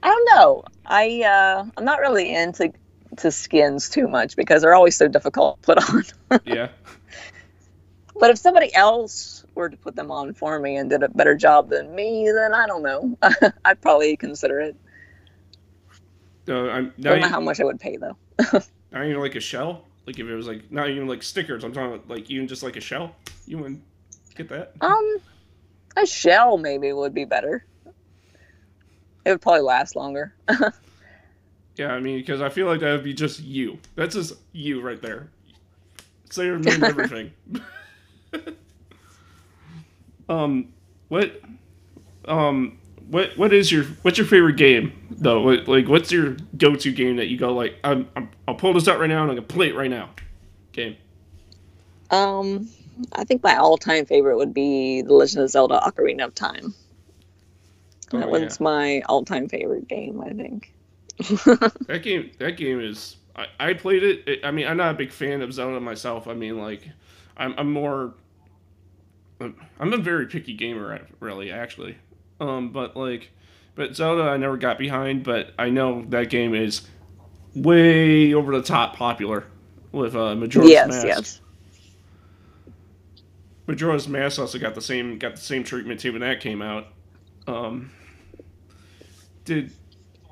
I don't know. I uh, I'm not really into to skins too much because they're always so difficult to put on. Yeah. But if somebody else were to put them on for me and did a better job than me, then I don't know. I'd probably consider it. Uh, I'm not Don't know how much I would pay though. not even like a shell. Like if it was like not even like stickers. I'm talking about like even just like a shell. You wouldn't get that. Um, a shell maybe would be better. It would probably last longer. Yeah, I mean because I feel like that would be just you. That's just you right there. Sailor Moon everything. um, what, um, what what is your what's your favorite game though? What, like what's your go-to game that you go like I'm, I'm I'll pull this out right now and I'm gonna play it right now. Game. Um, I think my all-time favorite would be The Legend of Zelda: Ocarina of Time. Oh, that yeah. one's my all-time favorite game. I think. That game that game is I, I played it. I mean I'm not a big fan of Zelda myself. I mean like I'm I'm more I'm a very picky gamer really actually. Um but like but Zelda I never got behind, but I know that game is way over the top popular with uh Majora's yes, Mask. yes. Majora's Mask also got the same got the same treatment too when that came out. Um did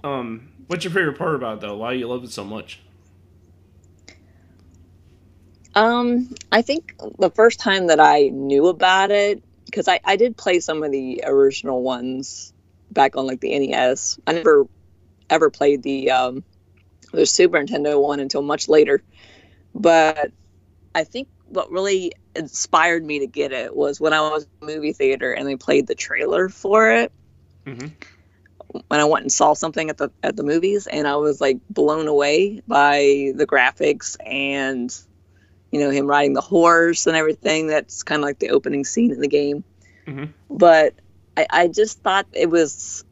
um what's your favorite part about it though? Why you love it so much? Um, I think the first time that I knew about it, because I, I did play some of the original ones back on like the NES. I never ever played the um, the Super Nintendo one until much later. But I think what really inspired me to get it was when I was in the movie theater and they played the trailer for it. Mhm. When I went and saw something at the at the movies, and I was like blown away by the graphics and you know him riding the horse and everything. That's kind of like the opening scene in the game. Mhm. But I, I just thought it was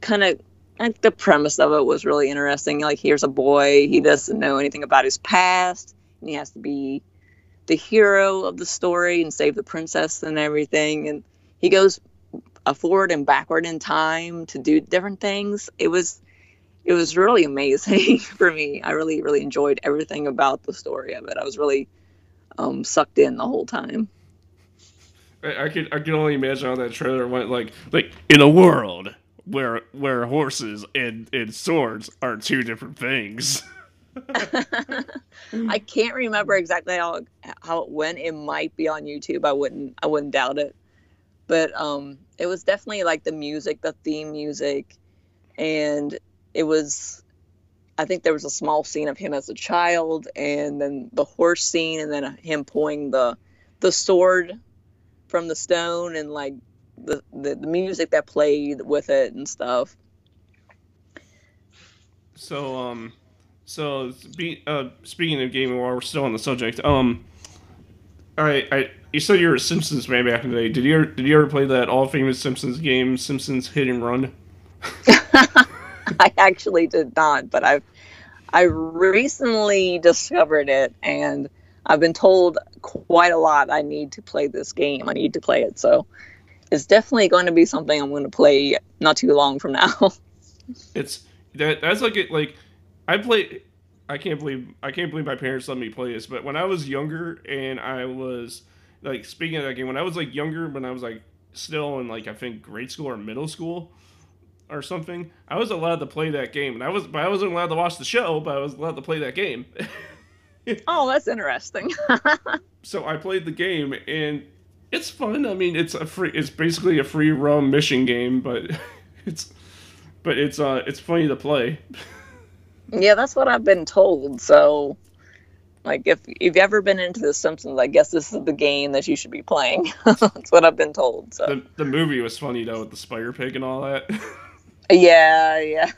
kind of like the premise of it was really interesting. Like here's a boy, he doesn't know anything about his past, and he has to be the hero of the story and save the princess and everything. And he goes forward and backward in time to do different things. It was it was really amazing for me. I really really enjoyed everything about the story of it. I was really um, sucked in the whole time. I, I could I can only imagine how that trailer went like like in a world where where horses and, and swords are two different things. I can't remember exactly how how it went. It might be on YouTube. I wouldn't I wouldn't doubt it. But um it was definitely like the music, the theme music, and it was I think there was a small scene of him as a child and then the horse scene and then him pulling the the sword from the stone and like the, the, the music that played with it and stuff. So um so be, uh, speaking of gaming while we're still on the subject, um I I you said you're a Simpsons fan back in the day. Did you ever, did you ever play that all famous Simpsons game, Simpsons Hit and Run? I actually did not, but I've I recently discovered it and I've been told quite a lot I need to play this game. I need to play it. So it's definitely going to be something I'm going to play not too long from now. it's that that's like it like I play I can't believe I can't believe my parents let me play this, but when I was younger and I was like speaking of that game, when I was like younger, when I was like still in like I think grade school or middle school or something, I was allowed to play that game, and I was but I wasn't allowed to watch the show, but I was allowed to play that game. oh, that's interesting. so I played the game, and it's fun. I mean, it's a free. It's basically a free roam mission game, but it's but it's uh it's funny to play. yeah, that's what I've been told. So like if you've ever been into The Simpsons, I guess this is the game that you should be playing. That's what I've been told. So the, the movie was funny though with the spider pig and all that. Yeah, yeah.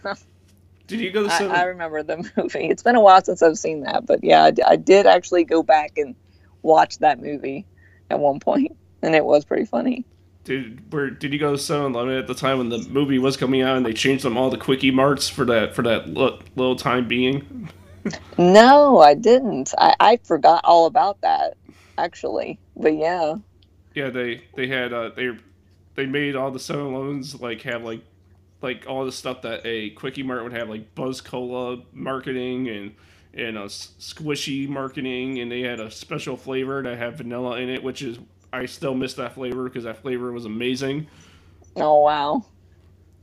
Did you go to I, I, remember the movie. It's been a while since I've seen that, but yeah, I, I did actually go back and watch that movie at one point, and it was pretty funny. Did where did you go to Eleven at the time when the movie was coming out and they changed them all the quickie marts for that for that little, little time being? no, I didn't. I, I forgot all about that actually. But yeah. Yeah, they they had uh they they made all the Seven Elevens like have like like all the stuff that a quickie mart would have like Buzz Cola marketing and and a Squishee marketing and they had a special flavor that had vanilla in it which is I still miss that flavor because that flavor was amazing. Oh wow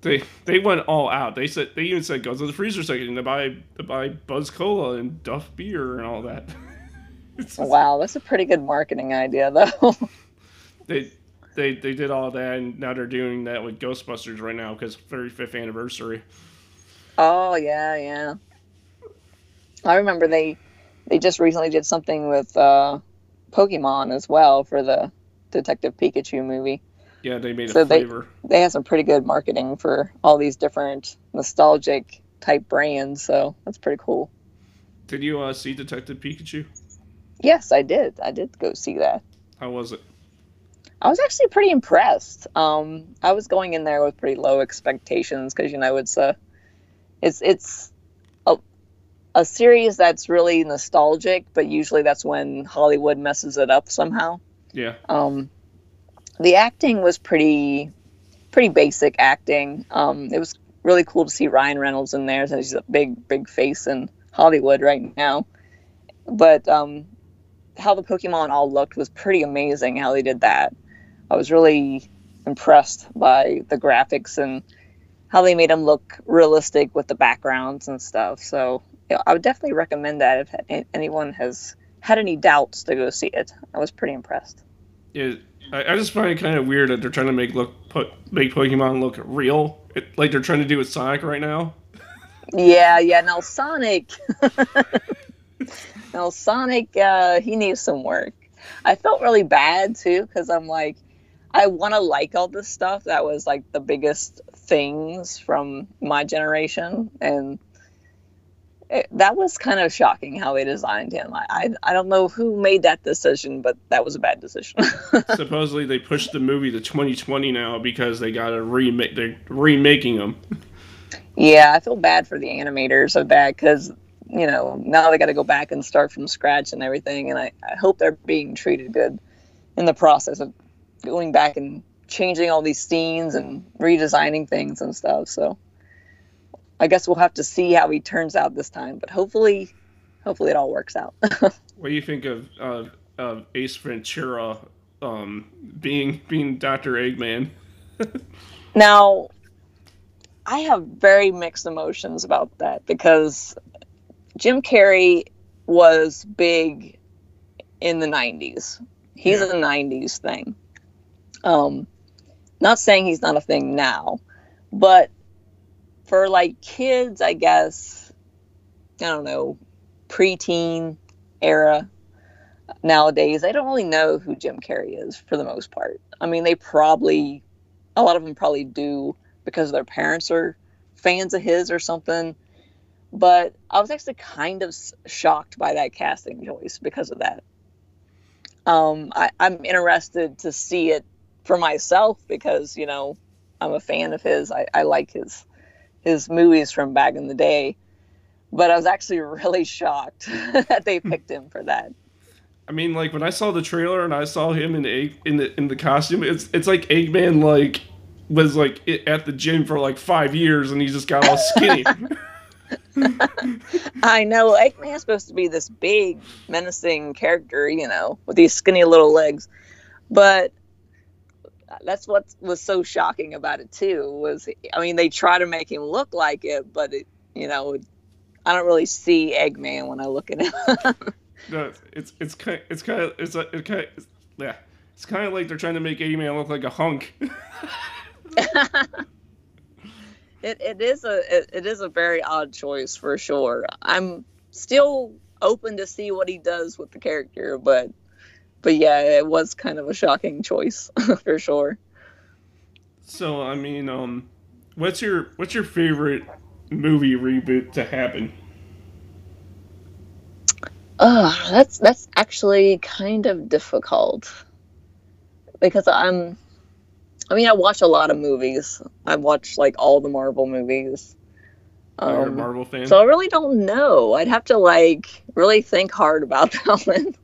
they they went all out. They said they even said go to the freezer section to buy to buy Buzz Cola and Duff beer and all that. wow, that's a pretty good marketing idea though. they they they did all that and now they're doing that with Ghostbusters right now because 35th anniversary. Oh yeah, yeah. I remember they they just recently did something with uh, Pokemon as well for the Detective Pikachu movie. Yeah, they made so a flavor. They, they have some pretty good marketing for all these different nostalgic type brands, so that's pretty cool. Did you uh, see Detective Pikachu? Yes, I did. I did go see that. How was it? I was actually pretty impressed. Um, I was going in there with pretty low expectations because you know it's a, it's it's a, a series that's really nostalgic, but usually that's when Hollywood messes it up somehow. Yeah. Um, the acting was pretty pretty basic acting. Um, it was really cool to see Ryan Reynolds in there since he's a big big face in Hollywood right now. But um, how the Pokemon all looked was pretty amazing. How they did that, I was really impressed by the graphics and how they made them look realistic with the backgrounds and stuff. So yeah, I would definitely recommend that if anyone has had any doubts to go see it. I was pretty impressed. Yeah, I, I just find it kind of weird that they're trying to make look put make Pokemon look real, it, like they're trying to do with Sonic right now. Yeah, yeah. Now Sonic, now Sonic, uh, he needs some work. I felt really bad too because I'm like, I want to like all this stuff that was like the biggest things from my generation, and it, that was kind of shocking how they designed him. I, I, I don't know who made that decision, but that was a bad decision. Supposedly they pushed the movie to 2020 now because they got a remake. They're remaking them. Yeah, I feel bad for the animators of that because you know now they got to go back and start from scratch and everything. And I, I hope they're being treated good in the process of going back and changing all these scenes and redesigning things and stuff. So I guess we'll have to see how he turns out this time. But hopefully, hopefully it all works out. what do you think of uh, of Ace Ventura um, being being Doctor Eggman? now, I have very mixed emotions about that because Jim Carrey was big in the 90s. He's Yeah. a 90s thing. Um not saying he's not a thing now, but for like kids, I guess I don't know, preteen era nowadays, they don't really know who Jim Carrey is for the most part. I mean, they probably a lot of them probably do because their parents are fans of his or something. But I was actually kind of shocked by that casting choice because of that. Um, I, I'm interested to see it for myself because you know I'm a fan of his. I, I like his his movies from back in the day. But I was actually really shocked that they hmm. picked him for that. I mean, like when I saw the trailer and I saw him in egg in the in the costume, it's it's like Eggman like was like at the gym for like five years and he just got all skinny. I know Eggman's supposed to be this big, menacing character, you know, with these skinny little legs. But that's what was so shocking about it too. Was I mean, they try to make him look like it, but it, you know, I don't really see Eggman when I look at him. no, it's it's kind it's kind of it's like it kind of yeah. It's kind of like they're trying to make Eggman look like a hunk. it, it is a it, it is a very odd choice for sure. I'm still open to see what he does with the character, but but yeah, it was kind of a shocking choice for sure. so I mean, um, what's your what's your favorite movie reboot to happen? Uh, that's that's actually kind of difficult because I'm. I mean, I watch a lot of movies. I watch like all the Marvel movies. You're a Um, Marvel fan. so I really don't know. I'd have to like really think hard about that one.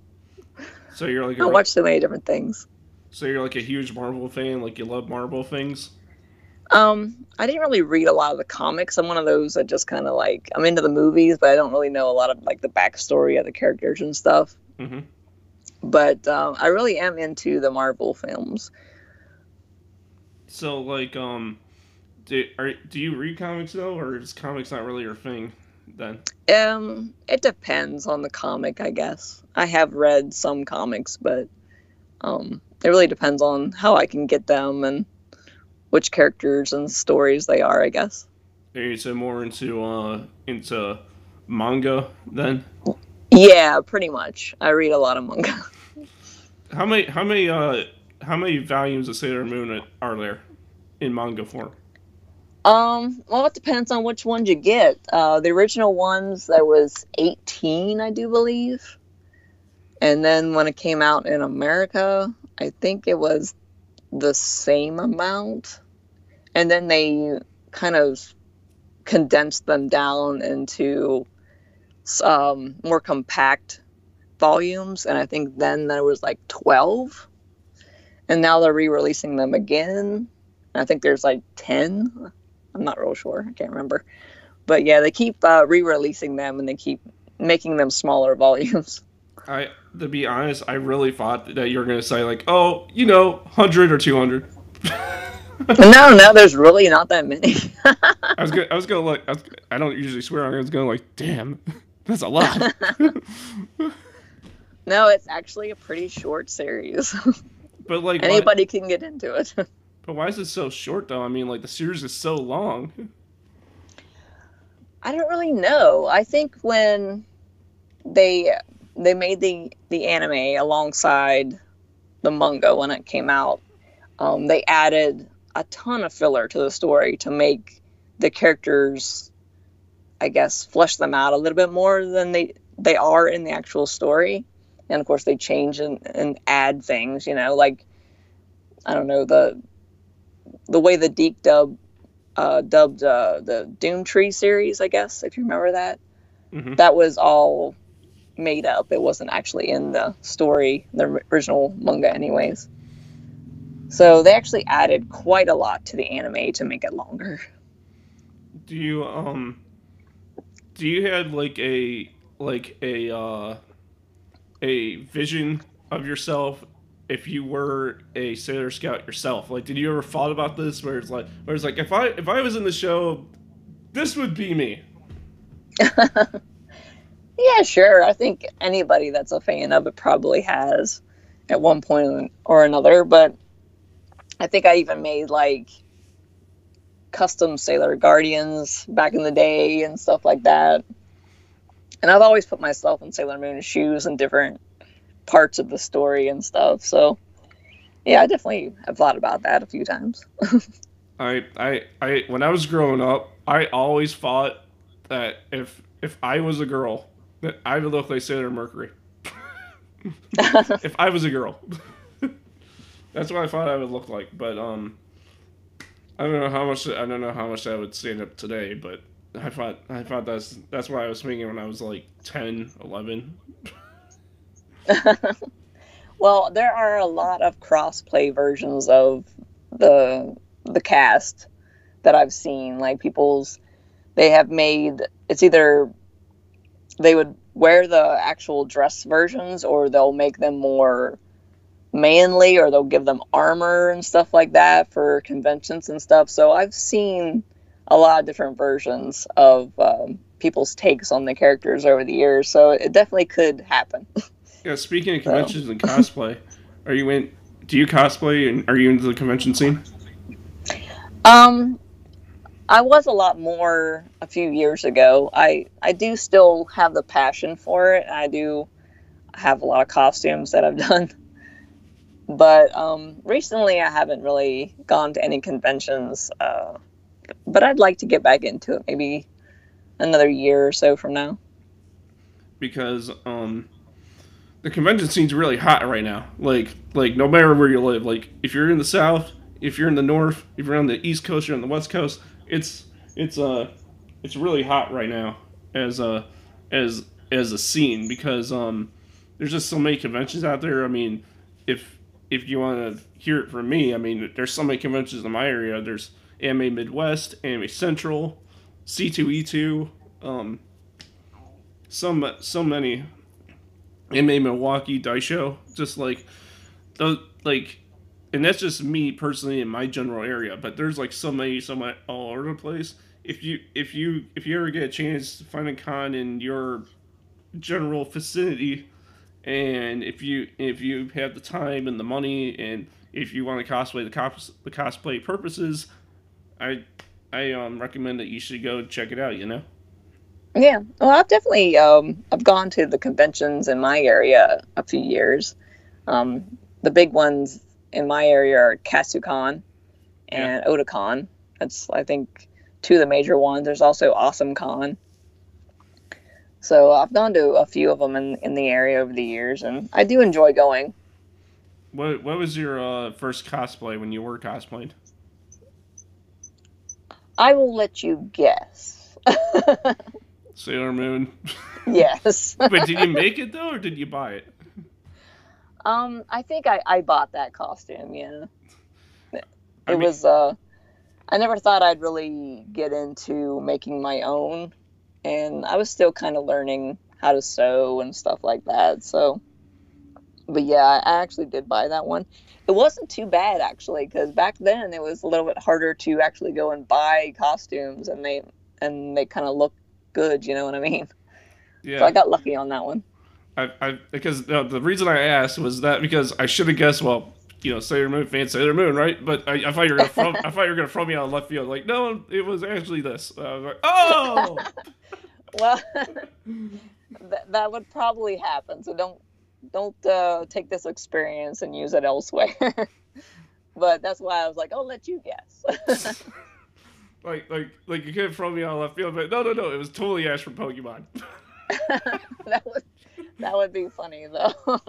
So you're like I a, watch so many different things. so you're like a huge Marvel fan. Like you love Marvel things. Um, I didn't really read a lot of the comics. I'm one of those that just kind of like I'm into the movies, but I don't really know a lot of like the backstory of the characters and stuff. Mm-hmm. But um, I really am into the Marvel films. So like um, do are do you read comics though, or is comics not really your thing? Then Um, it depends on the comic, I guess. I have read some comics, but um, it really depends on how I can get them and which characters and stories they are, I guess. are you so more into uh into manga then? Yeah, pretty much. I read a lot of manga. How many how many uh how many volumes of Sailor Moon are there in manga form? Um, well, it depends on which ones you get. Uh, the original ones, there was 18, I do believe. And then when it came out in America, I think it was the same amount. And then they kind of condensed them down into um, more compact volumes. And I think then there was like 12. And now they're re releasing them again. I think there's like 10. I'm not real sure. I can't remember. But yeah, they keep uh, re-releasing them and they keep making them smaller volumes. I to be honest, I really thought that you were gonna say like, oh, you know, hundred or two hundred. no, no, there's really not that many. I was gonna, I was gonna like, I, was, I don't usually swear. I was gonna like, damn, that's a lot. no, it's actually a pretty short series. but like, Anybody can get into it. But why is it so short though? I mean, like the series is so long. I don't really know. I think when they they made the the anime alongside the manga when it came out, um, they added a ton of filler to the story to make the characters, I guess, flesh them out a little bit more than they they are in the actual story. And of course, they change and, and add things. You know, like I don't know the the way the DiC dub uh, dubbed uh, the Doom Tree series, I guess, if you remember that. hmm That was all made up. It wasn't actually in the story, the original manga, anyways. So they actually added quite a lot to the anime to make it longer. Do you um, do you have like a like a uh, a vision of yourself if you were a Sailor Scout yourself. Like, did you ever thought about this? Where it's like, where it's like, if I if I was in the show, this would be me. yeah, sure. I think anybody that's a fan of it probably has at one point or another. But I think I even made like custom Sailor Guardians back in the day and stuff like that. And I've always put myself in Sailor Moon shoes and different parts of the story and stuff. So, yeah, I definitely have thought about that a few times. I, I, I, when I was growing up, I always thought that if if I was a girl, that I would look like Sailor Mercury. if I was a girl, that's what I thought I would look like. But um, I don't know how much I don't know how much that would stand up today, but I thought I thought that's that's what I was thinking when I was like 10, 11. well, there are a lot of cross-play versions of the the cast that I've seen. Like people's they have made it's either they would wear the actual dress versions or they'll make them more manly or they'll give them armor and stuff like that for conventions and stuff. So I've seen a lot of different versions of um, people's takes on the characters over the years. So it definitely could happen. Yeah, speaking of conventions so. and cosplay, are you in? Do you cosplay and are you into the convention scene? Um, I was a lot more a few years ago. I I do still have the passion for it. I do have a lot of costumes that I've done. But um, recently, I haven't really gone to any conventions. Uh, but I'd like to get back into it maybe another year or so from now. Because um, the convention scene's really hot right now. Like like no matter where you live, like if you're in the south, if you're in the north, if you're on the east coast, you're on the west coast, it's it's uh it's really hot right now as a as as a scene because um there's just so many conventions out there. I mean, if if you want to hear it from me, I mean, there's so many conventions in my area. There's Anime Midwest, Anime Central, C2E2, um, so many. Anime Milwaukee Daisho, just like the like, and that's just me personally in my general area. But there's like so many, so much all over the place. If you if you if you ever get a chance to find a con in your general vicinity, and if you if you have the time and the money and if you want to cosplay the, cos- the cosplay purposes i i um, recommend that you should go check it out you know yeah well i've definitely um, i've gone to the conventions in my area a few years um, the big ones in my area are katsucon and yeah. otakon that's i think two of the major ones there's also awesome con so I've gone to a few of them in, in the area over the years, and I do enjoy going. What What was your uh, first cosplay when you were cosplaying? I will let you guess. Sailor Moon. Yes. but did you make it though, or did you buy it? Um, I think I, I bought that costume. Yeah. It I mean, was. Uh, I never thought I'd really get into making my own and I was still kind of learning how to sew and stuff like that. So, but yeah, I actually did buy that one. It wasn't too bad actually, because back then it was a little bit harder to actually go and buy costumes, and they and they kind of look good. You know what I mean? Yeah. So I got lucky on that one. I, I because uh, the reason I asked was that because I should have guessed. Well, you know, Sailor Moon fan, Sailor Moon, right? But I, I thought you were gonna throw, I thought you were gonna throw me out of left field. Like, no, it was actually this. I was like, oh. well, that, that would probably happen. So don't don't uh, take this experience and use it elsewhere. but that's why I was like, I'll let you guess. Like like like you could throw me out left field, but no no no, it was totally Ash from Pokemon. that would that would be funny though.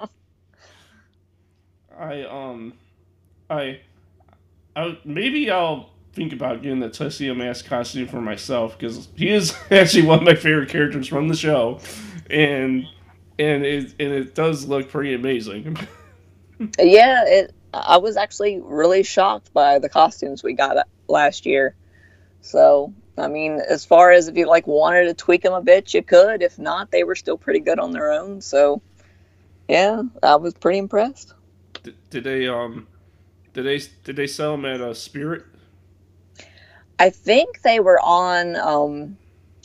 I um I I maybe I'll think about getting the Tuxedo Mask costume for myself because he is actually one of my favorite characters from the show, and and it and it does look pretty amazing. yeah, it. I was actually really shocked by the costumes we got last year. So I mean, as far as if you like wanted to tweak them a bit, you could. If not, they were still pretty good on their own. So yeah, I was pretty impressed. did, did they um did they did they sell them at a Spirit? I think they were on um,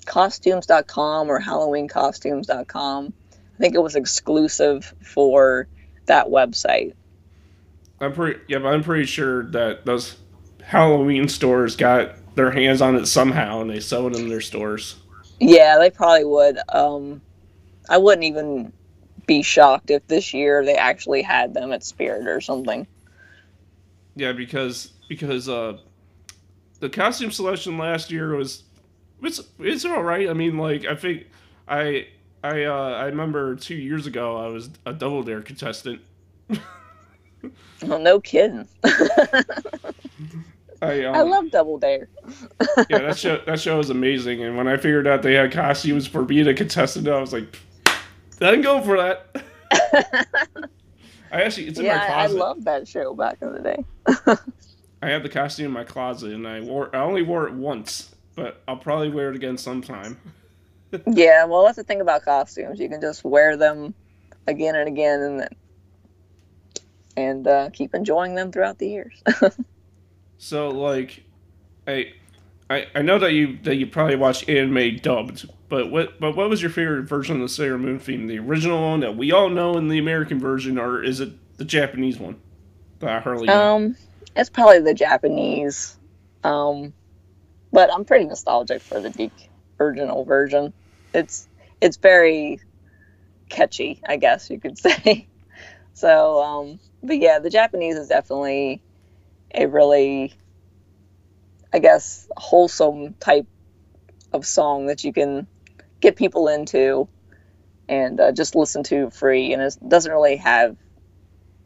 costumes.com or halloweencostumes.com. I think it was exclusive for that website. I'm pretty yeah, but I'm pretty sure that those Halloween stores got their hands on it somehow and they sell it in their stores. Yeah, they probably would. Um, I wouldn't even be shocked if this year they actually had them at Spirit or something. Yeah, because because uh, the costume selection last year was it's it's all right. I mean, like I think I I uh, I remember two years ago I was a double dare contestant. Oh, no kidding. I, um, I love Double Dare. yeah, that show that show was amazing. And when I figured out they had costumes for being a contestant, I was like, I didn't go for that. I actually, it's in yeah, my closet. I loved that show back in the day. I have the costume in my closet, and I wore. I only wore it once, but I'll probably wear it again sometime. Yeah, well, that's the thing about costumes. You can just wear them again and again, and then and uh, keep enjoying them throughout the years. So like, I, I, I know that you that you probably watch anime dubbed, but what but what was your favorite version of the Sailor Moon theme? The original one that we all know in the American version, or is it the Japanese one that Harley? did? um, it's probably the Japanese, um, but I'm pretty nostalgic for the DiC original version. It's it's very catchy, I guess you could say. So, um, but yeah, the Japanese is definitely a really, I guess, wholesome type of song that you can get people into and uh, just listen to free. And it doesn't really have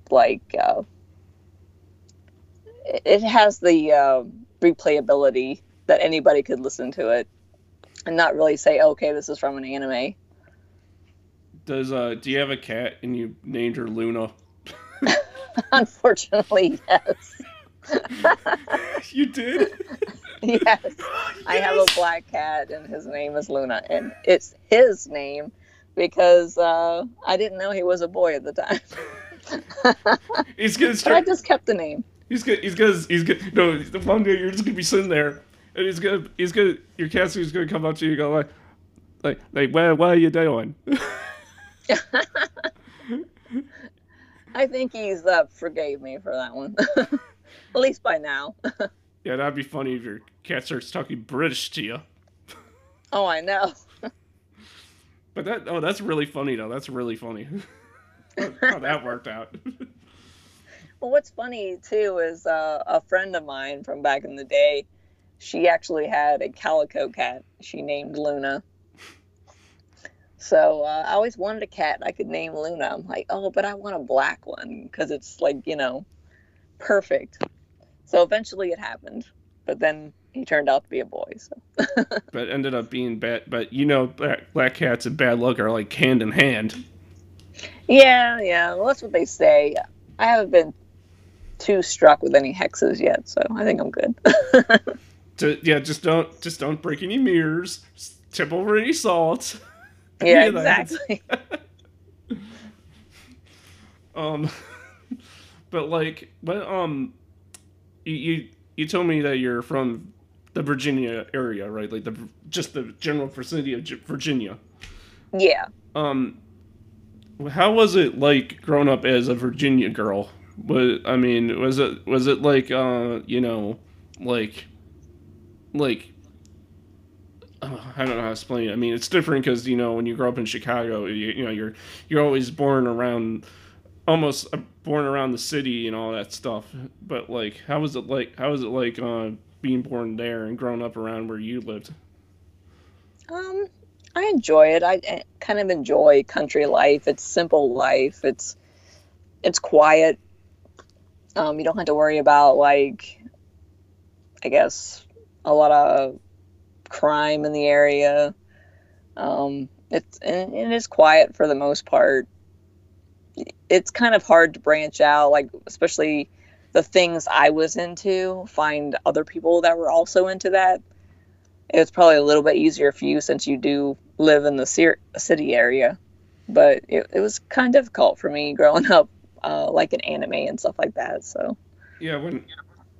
like, uh, it- has the uh, replayability that anybody could listen to it and not really say, okay, this is from an anime. Does uh do you have a cat and you named her Luna? Unfortunately, yes. you did. yes. I have a black cat and his name is Luna. And it's his name because uh, I didn't know he was a boy at the time. He's gonna but I just kept the name. He's gonna. He's gonna. He's gonna. No, the one day you're just gonna be sitting there, and he's gonna. He's gonna. Your cat's just gonna come up to you and go like, like, like, what, what are you doing? I think he's uh, forgave me for that one. At least by now. yeah, that'd be funny if your cat starts talking British to you. oh, I know. But that. Oh, that's really funny though. That's really funny. How that worked out. Well, what's funny too is uh, a friend of mine from back in the day. She actually had a calico cat. She named Luna. So uh, I always wanted a cat I could name Luna. I'm like, oh, but I want a black one because it's like you know, perfect. So eventually it happened, but then he turned out to be a boy. So but ended up being bad. But you know, black, black cats and bad luck are like hand in hand. yeah, yeah. Well, that's what they say. I haven't been too struck with any hexes yet, so I think I'm good. To, yeah, just don't just don't break any mirrors. Tip over any salt. yeah, exactly. Um, but like, but um, you, you you told me that you're from the Virginia area, right? Like the just the general vicinity of Virginia. yeah. Um, how was it like growing up as a Virginia girl? Was I mean, was it was it like uh, you know, like, like. Uh, I don't know how to explain it. I mean, it's different because you know when you grow up in Chicago, you, you know you're you're always born around, almost uh, born around the city and all that stuff. But like, how was it like? How was it like uh, being born there and growing up around where you lived? Um, I enjoy it. I, I kind of enjoy country life. It's simple life. It's it's quiet. Um, you don't have to worry about like, I guess, a lot of crime in the area. Um, it's and it is quiet for the most part. It's kind of hard to branch out, like especially the things I was into. Find other people that were also into that it's probably a little bit easier for you since you do live in the ci- city area. But it, it was kind of difficult for me growing up uh, like an anime and stuff like that. So Yeah, when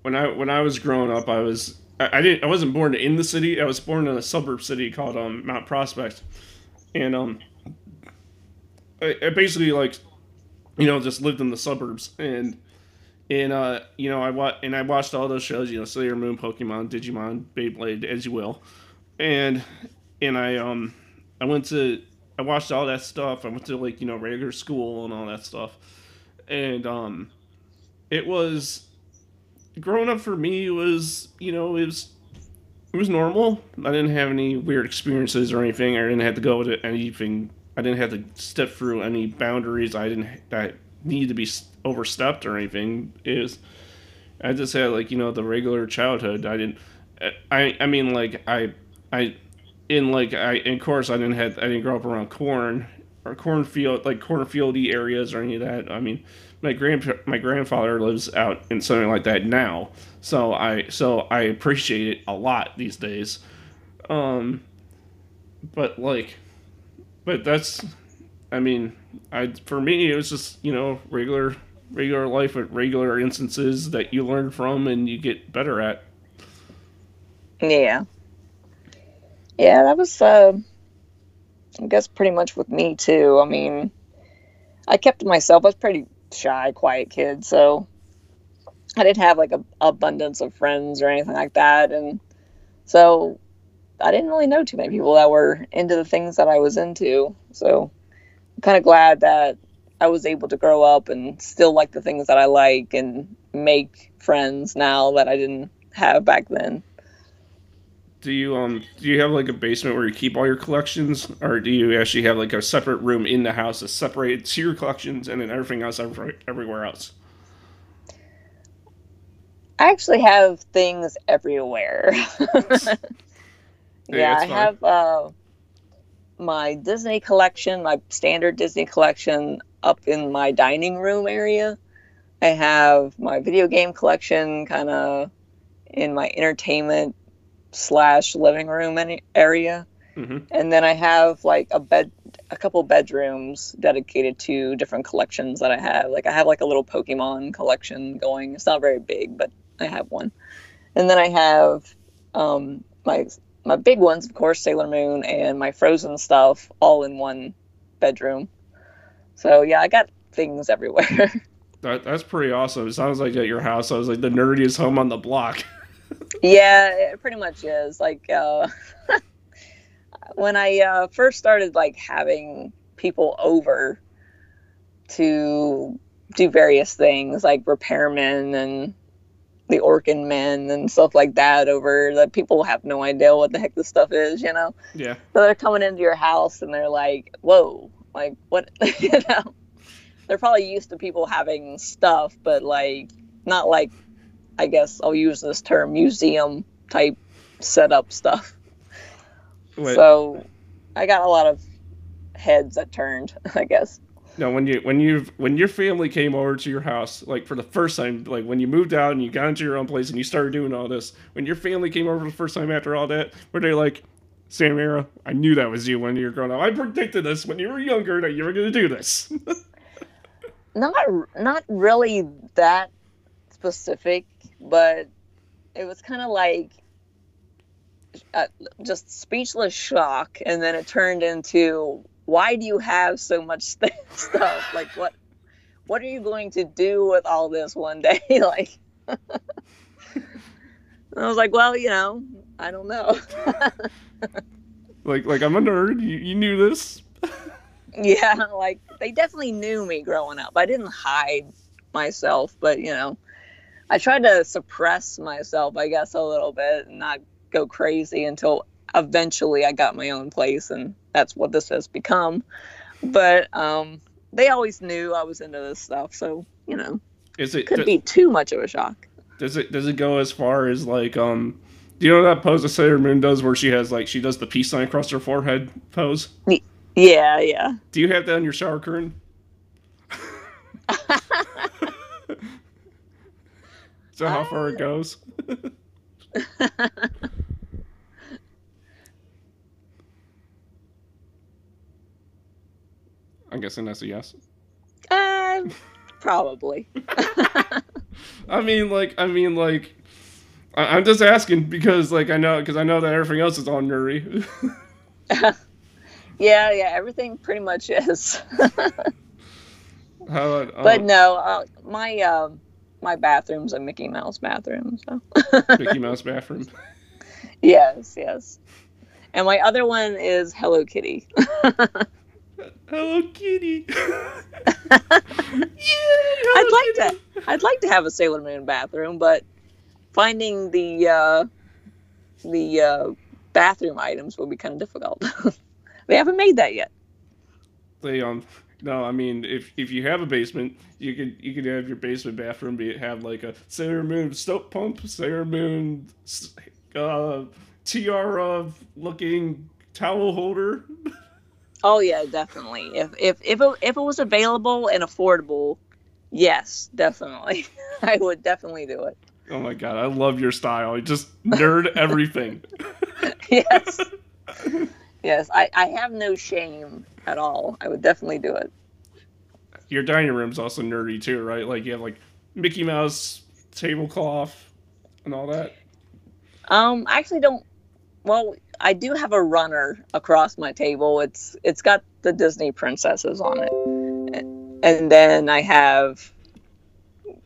when I when I was growing up, I was I, I didn't I wasn't born in the city. I was born in a suburb city called um, Mount Prospect, and um, I, I basically like, you know, just lived in the suburbs and. And uh, you know, I wa- and I watched all those shows, you know, Sailor Moon, Pokemon, Digimon, Beyblade, as you will, and and I um I went to I watched all that stuff. I went to like you know regular school and all that stuff, and um, it was growing up for me was you know it was it was normal. I didn't have any weird experiences or anything. I didn't have to go to anything. I didn't have to step through any boundaries. I didn't that need to be overstepped or anything. Is I just had like you know the regular childhood. I didn't. I I mean like I I in like I in course I didn't have I didn't grow up around corn or cornfield like cornfieldy areas or any of that. I mean my grand my grandfather lives out in something like that now, so I so I appreciate it a lot these days. Um, but like, but that's, I mean, I for me it was just you know regular regular life with regular instances that you learn from and you get better at. yeah, yeah, that was uh, I guess pretty much with me too. I mean, I kept to myself. I was pretty shy, quiet kid, so I didn't have like a abundance of friends or anything like that, and so I didn't really know too many people that were into the things that I was into. So I'm kind of glad that I was able to grow up and still like the things that I like and make friends now that I didn't have back then. Do you um do you have like a basement where you keep all your collections, or do you actually have like a separate room in the house that's separated to your collections and then everything else everywhere else? I actually have things everywhere. Hey, yeah, I fine. have uh, my Disney collection, my standard Disney collection, up in my dining room area. I have my video game collection kind of in my entertainment slash living room area. hmm And then I have like a bed, a couple bedrooms dedicated to different collections that I have. Like I have like a little Pokemon collection going. It's not very big, but I have one. And then I have um, my my big ones, of course, Sailor Moon and my Frozen stuff, all in one bedroom. So yeah, I got things everywhere. That, that's pretty awesome. It sounds like at your house, I was like the nerdiest home on the block. yeah, it pretty much is. Like uh, when I uh, first started like having people over to do various things, like repairmen and the Orkin men and stuff like that over that people have no idea what the heck this stuff is, you know? yeah. So they're coming into your house and they're like, whoa, like what, you know? They're probably used to people having stuff, but like, not like, I guess I'll use this term, museum type setup stuff. Wait, So I got a lot of heads that turned, I guess. No, when you when you when your family came over to your house, like for the first time, like when you moved out and you got into your own place and you started doing all this, when your family came over for the first time after all that, were they like, Samira, I knew that was you when you were growing up. I predicted this when you were younger that you were going to do this. Not not really that specific, but it was kind of like uh, just speechless shock, and then it turned into why do you have so much st- stuff? Like what what are you going to do with all this one day? like I was like, well, you know, I don't know. like like I'm a nerd. You, you knew this. yeah, like they definitely knew me growing up. I didn't hide myself, but you know, I tried to suppress myself, I guess, a little bit and not go crazy until eventually I got my own place, and that's what this has become. But um, they always knew I was into this stuff, so you know, Is it could does, be too much of a shock. does it does it go as far as like um do you know that pose that Sailor Moon does where she has like she does the peace sign across her forehead pose? Yeah, yeah. Do you have that on your shower curtain? Is that how far it goes? I'm guessing that's a yes. Uh, Probably. I mean, like, I mean, like, I- I'm just asking because, like, I know because I know that everything else is on nerdy. Yeah, yeah, everything pretty much is. How but um, no, uh, my um my bathroom's a Mickey Mouse bathroom. So Mickey Mouse bathroom. yes, yes. And my other one is Hello Kitty. Hello Kitty. Yeah. I'd like to I'd like to have a Sailor Moon bathroom, but finding the uh, the uh, bathroom items will be kind of difficult. they haven't made that yet. They um no, I mean if if you have a basement, you could you could have your basement bathroom be have like a Sailor Moon soap pump, Sailor Moon uh tiara looking towel holder. Oh yeah, definitely. If if if it, if it was available and affordable, yes, definitely. I would definitely do it. Oh my god, I love your style. You just nerd everything. yes. Yes, I, I have no shame at all. I would definitely do it. Your dining room's also nerdy too, right? Like you have like Mickey Mouse tablecloth and all that. Um, I actually don't. Well, I do have a runner across my table. It's it's got the Disney princesses on it, and then I have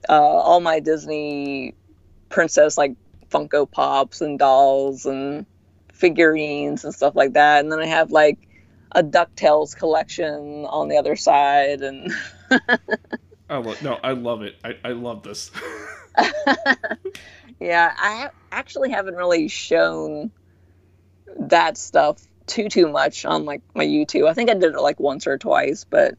uh, all my Disney princess like Funko Pops and dolls and figurines and stuff like that. And then I have like a Ducktales collection on the other side, and I love no, I love it. I, I love this. yeah, I ha- actually haven't really shown that stuff too too much on like my YouTube. I think I did it like once or twice, but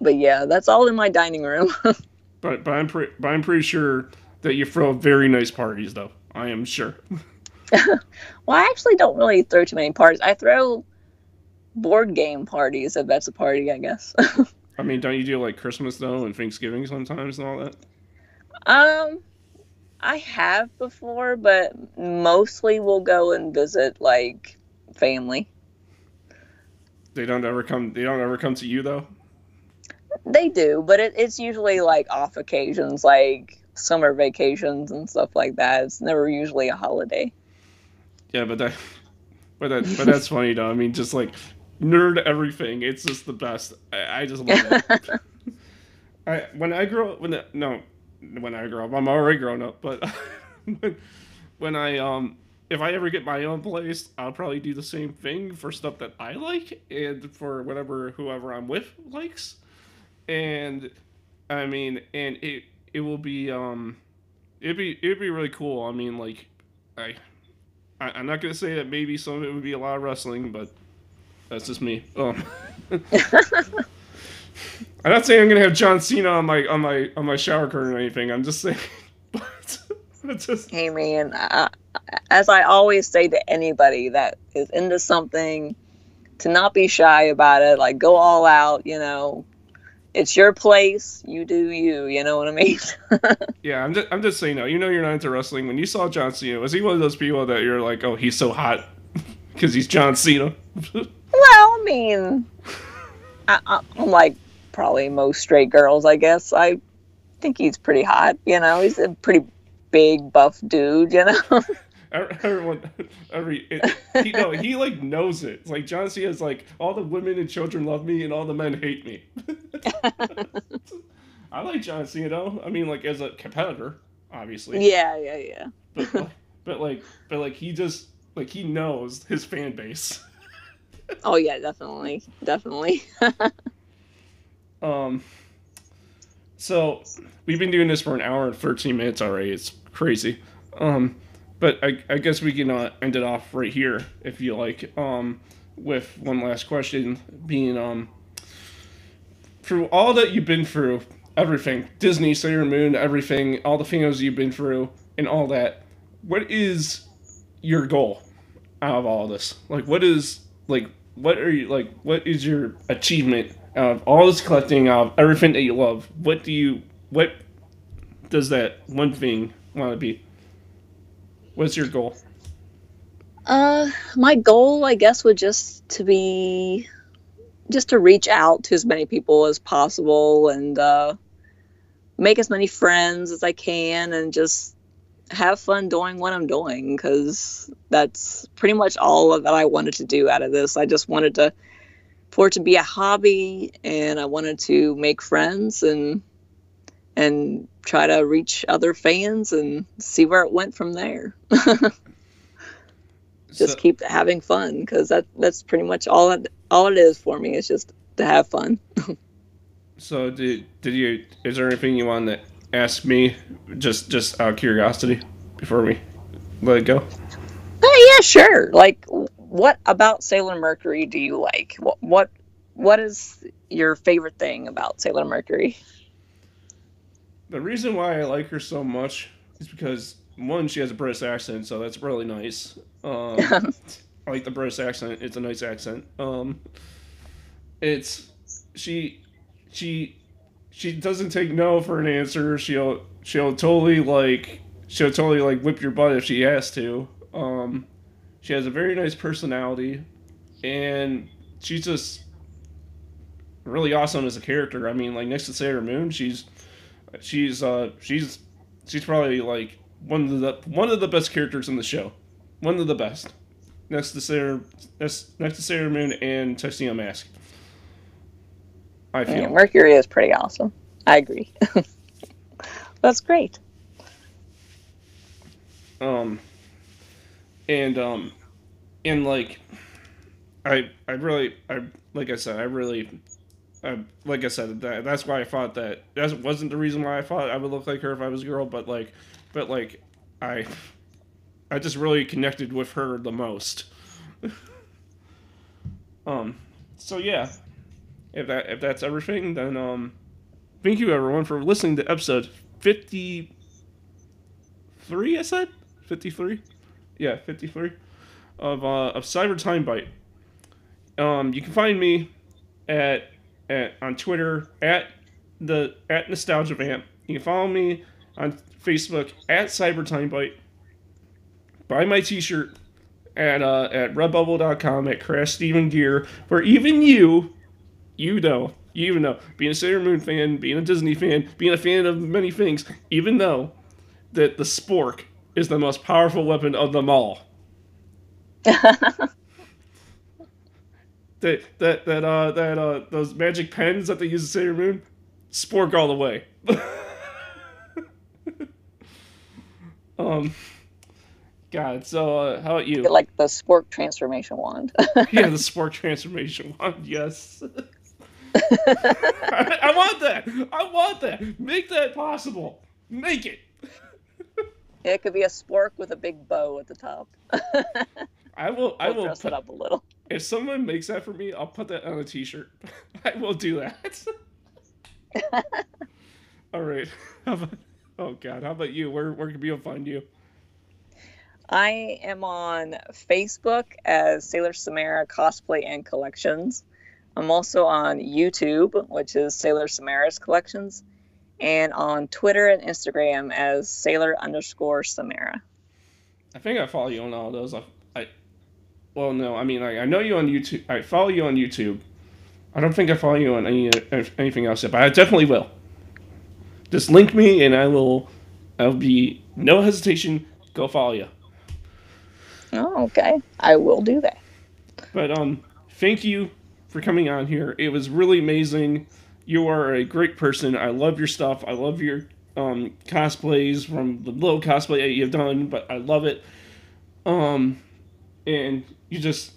but yeah, that's all in my dining room. but but I'm pre- but I'm pretty sure that you throw very nice parties though. I am sure. well, I actually don't really throw too many parties. I throw board game parties if that's a party, I guess. I mean, don't you do like Christmas though and Thanksgiving sometimes and all that? um I have before, but mostly we'll go and visit like family. They don't ever come. They don't ever come to you though. They do, but it, it's usually like off occasions, like summer vacations and stuff like that. It's never usually a holiday. Yeah, but that, but that, but that's funny though. I mean, just like nerd everything. It's just the best. I, I just love it. I when I grow up, when the, no, when I grow up, I'm already grown up. But when, I um, if I ever get my own place, I'll probably do the same thing for stuff that I like and for whatever whoever I'm with likes. And I mean, and it it will be um, it'd be it'd be really cool. I mean, like I I, I'm not gonna say that maybe some of it would be a lot of wrestling, but that's just me. Um, I'm not saying I'm gonna have John Cena on my on my on my shower curtain or anything. I'm just saying, but it's just Hey man, uh, as I always say to anybody that is into something, to not be shy about it. Like go all out. You know, it's your place. You do you. You know what I mean? yeah. I'm just I'm just saying. No, you know you're not into wrestling. When you saw John Cena, was he one of those people that you're like, oh, he's so hot because he's John Cena? well, I mean, I, I, I'm like probably most straight girls. I guess I think he's pretty hot. You know, he's a pretty big buff dude. You know. Everyone, every it, he no, he like knows it. It's like John Cena's like all the women and children love me and all the men hate me. I like John Cena though. I mean, like as a competitor, obviously. yeah, yeah, yeah. But like, but like, but like he just like he knows his fan base. Oh yeah, definitely, definitely. Um. So we've been doing this for an hour and thirteen minutes already. It's crazy. Um, but I, I guess we can uh, end it off right here if you like. Um, with one last question being um. Through all that you've been through, everything Disney, Sailor Moon, everything, all the things you've been through, and all that, what is your goal out of all this? Like, what is like, what are you like? What is your achievement of all this collecting, of everything that you love? What do you, what does that one thing want to be? What's your goal? Uh, my goal, I guess, would just to be, just to reach out to as many people as possible, and uh, make as many friends as I can and just have fun doing what I'm doing because that's pretty much all that I wanted to do out of this. I just wanted to for it to be a hobby and I wanted to make friends and and try to reach other fans and see where it went from there. just so, keep having fun because that that's pretty much all it, all it is for me. It's just to have fun. so did did you? Is there anything you want to ask me? Just just out of curiosity before we let it go. Oh yeah, sure. Like, what about Sailor Mercury do you like? What what what is your favorite thing about Sailor Mercury? The reason why I like her so much is because one, she has a British accent, so that's really nice. Um, I like the British accent; it's a nice accent. Um, it's she she she doesn't take no for an answer. She'll she'll totally like she'll totally like whip your butt if she has to. Um, she has a very nice personality, and she's just really awesome as a character. I mean, like next to Sailor Moon, she's she's uh she's she's probably like one of the one of the best characters in the show, one of the best. Next to Sailor, next, next to Sailor Moon and Tuxedo Mask. I feel yeah, Mercury is pretty awesome. I agree. That's great. Um, and um, and like, I I really I like I said I really I, like I said, that that's why I thought that that wasn't the reason why I thought I would look like her if I was a girl, but like, but like, I, I just really connected with her the most. um, so yeah, if that if that's everything, then um, thank you everyone for listening to episode fifty three. I said fifty three, yeah, fifty three of uh of Cyber Time Bite. Um, you can find me at at, on Twitter at the at Nostalgia Vamp. You can follow me on Facebook at CyberTimeBite. Buy my T-shirt at uh, at Redbubble.com at Crash Steven Gear, where even you, you know, you even know, being a Sailor Moon fan, being a Disney fan, being a fan of many things, even though that the spork is the most powerful weapon of them all. that that that uh that uh those magic pens that they use to in Sailor Moon, spork all the way. um, God. So uh, how about you? Like the spork transformation wand. yeah, the spork transformation wand. Yes. I, I want that. I want that. Make that possible. Make it. It could be a spork with a big bow at the top. I will. I will dress put, it up a little. If someone makes that for me, I'll put that on a T-shirt. I will do that. All right. About, oh God. How about you? Where where can people find you? I am on Facebook as Sailor Samara Cosplay and Collections. I'm also on YouTube, which is Sailor Samara's Collections, and on Twitter and Instagram as Sailor underscore Samara. I think I follow you on all those. I, I well, no, I mean, I, I know you on YouTube. I follow you on YouTube. I don't think I follow you on any anything else yet, but I definitely will. Just link me, and I will. I'll be no hesitation. Go follow you. Oh, okay. I will do that. But um, thank you for coming on here. It was really amazing. You are a great person. I love your stuff. I love your um cosplays from the little cosplay that you've done, but I love it. Um, and you just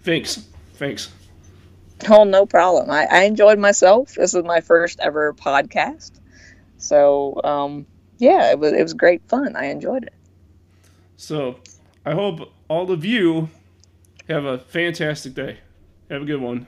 thanks, thanks. Oh, no problem. I, I enjoyed myself. This is my first ever podcast, so um, yeah, it was it was great fun. I enjoyed it. So, I hope all of you have a fantastic day. Have a good one.